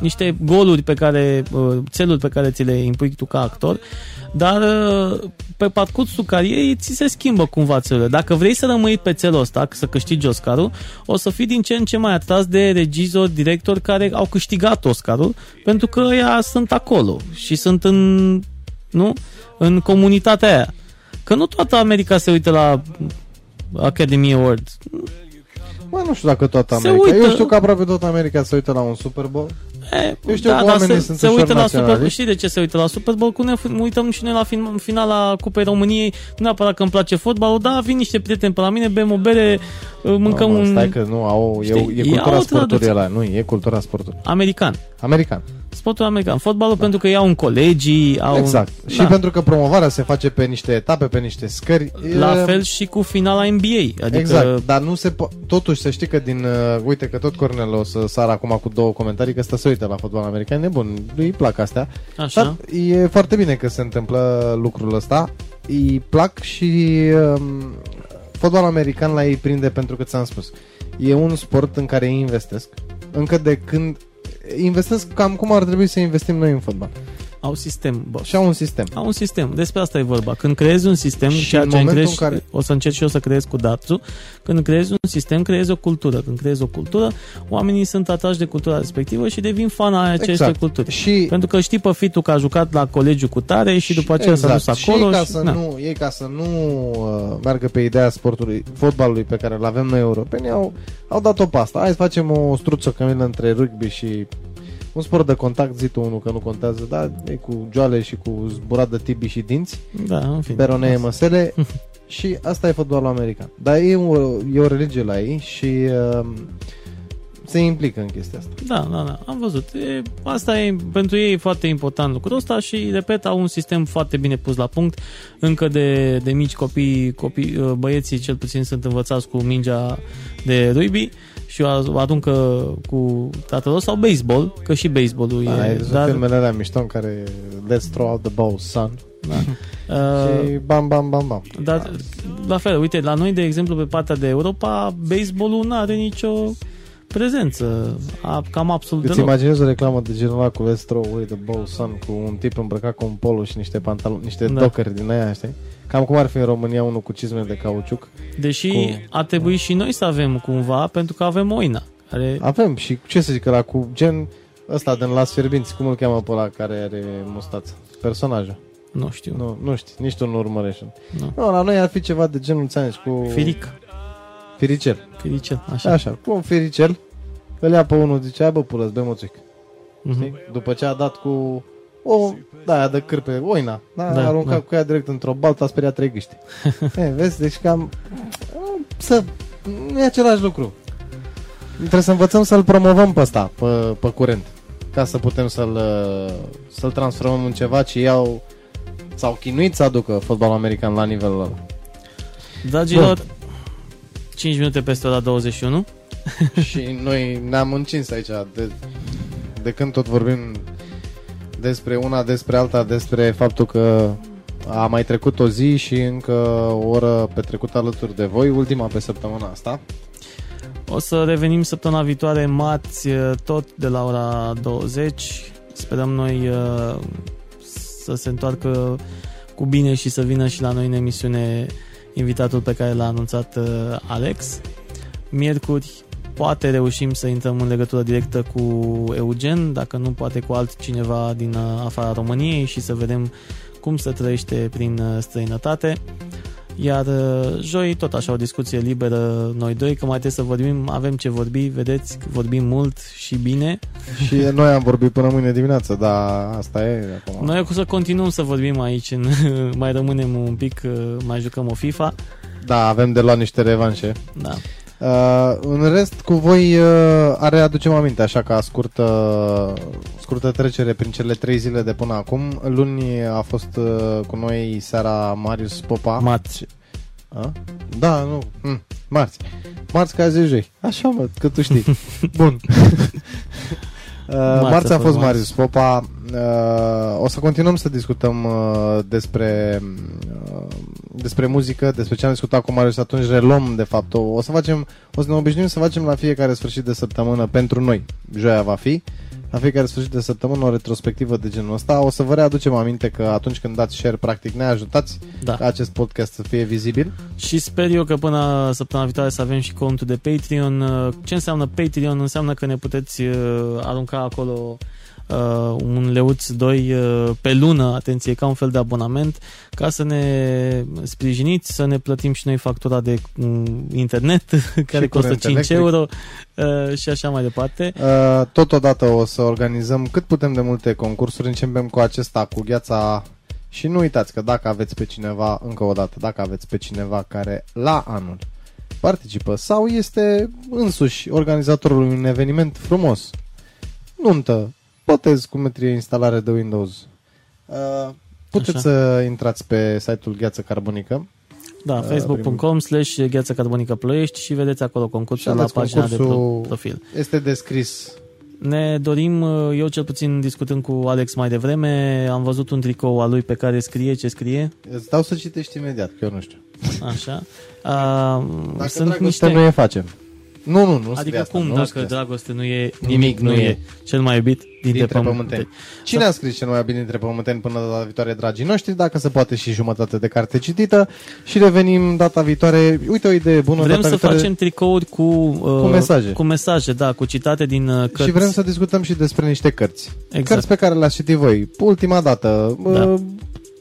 niște goluri pe care, uh, țeluri pe care ți le impui tu ca actor, dar uh, pe parcursul carierei ți se schimbă cumva țelurile. Dacă vrei să rămâi pe țelul ăsta, să câștigi Oscarul, o să fii din ce în ce mai atras de regizori, directori care au câștigat Oscarul, pentru că ăia sunt acolo și sunt în nu? În comunitatea aia. Că nu toată America se uită la Academy Awards. Mă, nu știu dacă toată Se America. uită- Eu știu că aproape toată America se uită la un Super Bowl. E, Eu știu că dar oamenii se, sunt se ușor uită la Super naționaliști. Știi de ce se uită la Super Bowl? Că ne uităm și noi la fin, finala Cupei României, nu neapărat că îmi place fotbalul, dar vin niște prieteni pe la mine, bem o bere, mâncăm Nu, mă, un Stai că nu, au, e, Știi, e e cultura o sportului traducere. ăla. Nu, e cultura sportului. american. American. Sportul american. Fotbalul pentru că iau în colegii, au... Exact. Și Da. pentru că promovarea se face pe niște etape, pe niște scări. La e- fel și cu finala NBA. Adică Exact, dar nu se po- Totuși să știi că din uh, Uite că tot Cornel o să sară acum cu două comentarii Că ăsta se uită la fotbal american E bun, îi plac astea Așa. Dar e foarte bine că se întâmplă lucrul ăsta Îi plac și um, Fotbalul american la ei prinde pentru că ți-am spus E un sport în care ei investesc Încă de când Investesc cam cum ar trebui să investim noi în fotbal Au sistem, boss. Și au un sistem Au un sistem, despre asta e vorba. Când creezi un sistem, Și ceea în ce am momentul creezi, în care- o să încerc și eu să creez cu Datsu, când creezi un sistem, creezi o cultură. Când creezi o cultură, oamenii sunt atrași de cultura respectivă și devin fan a acestei Exact. culturi. Și Pentru că știi pe fitul că a jucat la colegiu cu tare și după aceea s-a dus exact. acolo. Și ei ca și, să na. nu, ei ca să nu uh, meargă pe ideea sportului, fotbalului pe care îl avem noi europeni, au, au dat-o pe asta. Hai să facem o struță cămilă între rugby și un sport de contact, zi tu unul că nu contează, dar e cu joale și cu zburat de tibi și dinți, Da, în fine. beronee măsele și asta e fotbalul american. Dar e o, e o religie la ei și uh, se implică în chestia asta. Da, da, da, am văzut. E, asta e pentru ei foarte important lucrul ăsta și, repet, au un sistem foarte bine pus la punct. Încă de, de mici copii, copii, uh, băieții cel puțin sunt învățați cu mingea de rugby și o aruncă cu tatăl lor sau baseball, că și baseballul Da, e... e dar... filmele alea mișto în care let's throw out the ball, son. da. Uh, și bam, bam, bam, bam. dar, la fel, uite, la noi, de exemplu, pe partea de Europa, baseballul nu are nicio prezență. A, cam absolut Îți deloc. imaginezi o reclamă de genul ăla cu Let's throw away the ball, son, cu un tip îmbrăcat cu un polo și niște pantaloni, niște Da. da. dockeri din aia, știi? Cam cum ar fi în România unul cu cizme de cauciuc. Deși Cu- ar trebui și noi să avem cumva, pentru că avem oina. Care, Avem și ce să zic ăla cu gen ăsta din Las Fierbinți, cum îl cheamă pe ăla care are mustață? Personajul. nu știu. Nu. Nu, nu știi, nici tu nu urmărești. Nu. Nu, la noi ar fi ceva de genul ți cu Firic. Firicel. Firicel, așa. Așa, cu un firicel. Îl ia pe unul, zice, hai bă, pulă, bem o țuică. Mhm. Știi? După ce a dat cu o, da, aia de cârpe, oina, da, Da, da a aruncat da. cu ea direct într-o baltă, a speriat trei gâște. e, vezi, deci cam, să, nu e același lucru. Trebuie să învățăm să-l promovăm pe ăsta, pe, pe curent, ca să putem să-l, să-l transformăm în ceva ce iau, s-au chinuit să aducă fotbalul american la nivelul ăla. Dragilor, 5 minute peste ora 21. și noi ne-am încins aici de, de când tot vorbim despre una, despre alta, despre faptul că a mai trecut o zi și încă o oră petrecută alături de voi, ultima pe săptămâna asta. O să revenim săptămâna viitoare, marți, tot de la ora 20. Sperăm noi uh, să se întoarcă cu bine și să vină și la noi în emisiune invitatul pe care l-a anunțat uh, Alex. Miercuri poate reușim să intrăm în legătură directă cu Eugen, dacă nu poate cu altcineva din uh, afara României și să vedem cum se trăiește prin uh, străinătate. Iar uh, joi tot așa o discuție liberă noi doi, că mai trebuie să vorbim, avem ce vorbi, vedeți, că vorbim mult și bine. Și noi am vorbit până mâine dimineață, dar asta e acum. Noi o să continuăm să vorbim aici, în, mai rămânem un pic, uh, mai jucăm o FIFA. Da, avem de luat niște revanșe. Da. Uh, în rest, cu voi uh, are aducem aminte, așa ca scurtă, scurtă trecere prin cele trei zile de până acum. Luni a fost uh, cu noi seara Marius Popa. Marți. A? Da, nu. Hm. Marți. Marți ca zi joi. Așa mă, că tu știi. Bun. Uh, marți a fost Marius Popa. Uh, o să continuăm să discutăm uh, despre uh, despre muzică, despre ce am discutat cu Marius atunci reluăm de fapt. O, o să facem, o să ne obișnuim să facem la fiecare sfârșit de săptămână pentru noi. Joia va fi. La fiecare sfârșit de săptămână o retrospectivă de genul ăsta. O să vă readucem aminte că atunci când dați share, practic ne ajutați Da. ca acest podcast să fie vizibil. Și sper eu că până săptămâna viitoare să avem și contul de Patreon. Uh, Ce înseamnă Patreon? Înseamnă că ne puteți uh, arunca acolo uh, un leuț 2 uh, pe lună, atenție, ca un fel de abonament, ca să ne sprijiniți, să ne plătim și noi factura de um, internet, care Și costă curent 5 electric. euro uh, și așa mai departe. Uh, totodată o să organizăm cât putem de multe concursuri. Începem cu acesta, cu gheața și nu uitați că dacă aveți pe cineva, încă o dată, dacă aveți pe cineva care la anul participă sau este însuși organizatorul unui eveniment frumos, nuntă, botez cu metrie instalare de Windows, uh, puteți Așa. să intrați pe site-ul Gheață Carbonică Da, Uh, facebook.com slash gheața carbonică ploiești și vedeți acolo și concursul la aveți pagina de concursul, pro- profil. este descris Ne dorim, eu cel puțin discutând cu Alex mai devreme, am văzut un tricou al lui pe care scrie ce scrie, Îți dau să citești imediat, că eu nu știu. așa. A, Dacă sunt dragoste niște... nu e facem. Nu, nu, nu Adică scrie asta, cum, nu dacă scrie asta. dragoste nu e, Nimic nu e. Cel mai iubit dintre, dintre pământeni. pământeni. Cine a scris cel mai bine dintre pământeni până data viitoare, dragii noștri? Dacă se poate și jumătate de carte citită. Și revenim data viitoare. Uite o idee bună. Vrem data să viitoare. facem tricouri cu, uh, Cu mesaje. Cu mesaje, da, cu citate din uh, cărți. Și vrem să discutăm și despre niște cărți. Exact. Cărți pe care le-ați citit voi. Ultima dată. Da. Uh,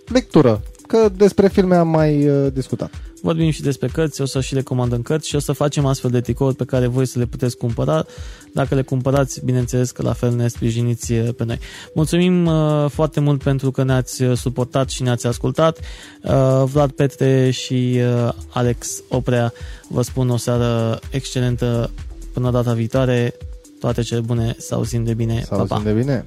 lectură. Că despre filme am mai uh, discutat. Vorbim și despre cărți, o să și recomandăm cărți și o să facem astfel de tricouri pe care voi să le puteți cumpăra. Dacă le cumpărați, bineînțeles că la fel ne sprijiniți uh, pe noi. Mulțumim uh, foarte mult pentru că ne-ați uh, suportat și ne-ați ascultat. Uh, Vlad Petre și uh, Alex Oprea vă spun o seară excelentă până data viitoare. Toate cele bune, să auzim de bine. Să Pa, pa. auzim de bine.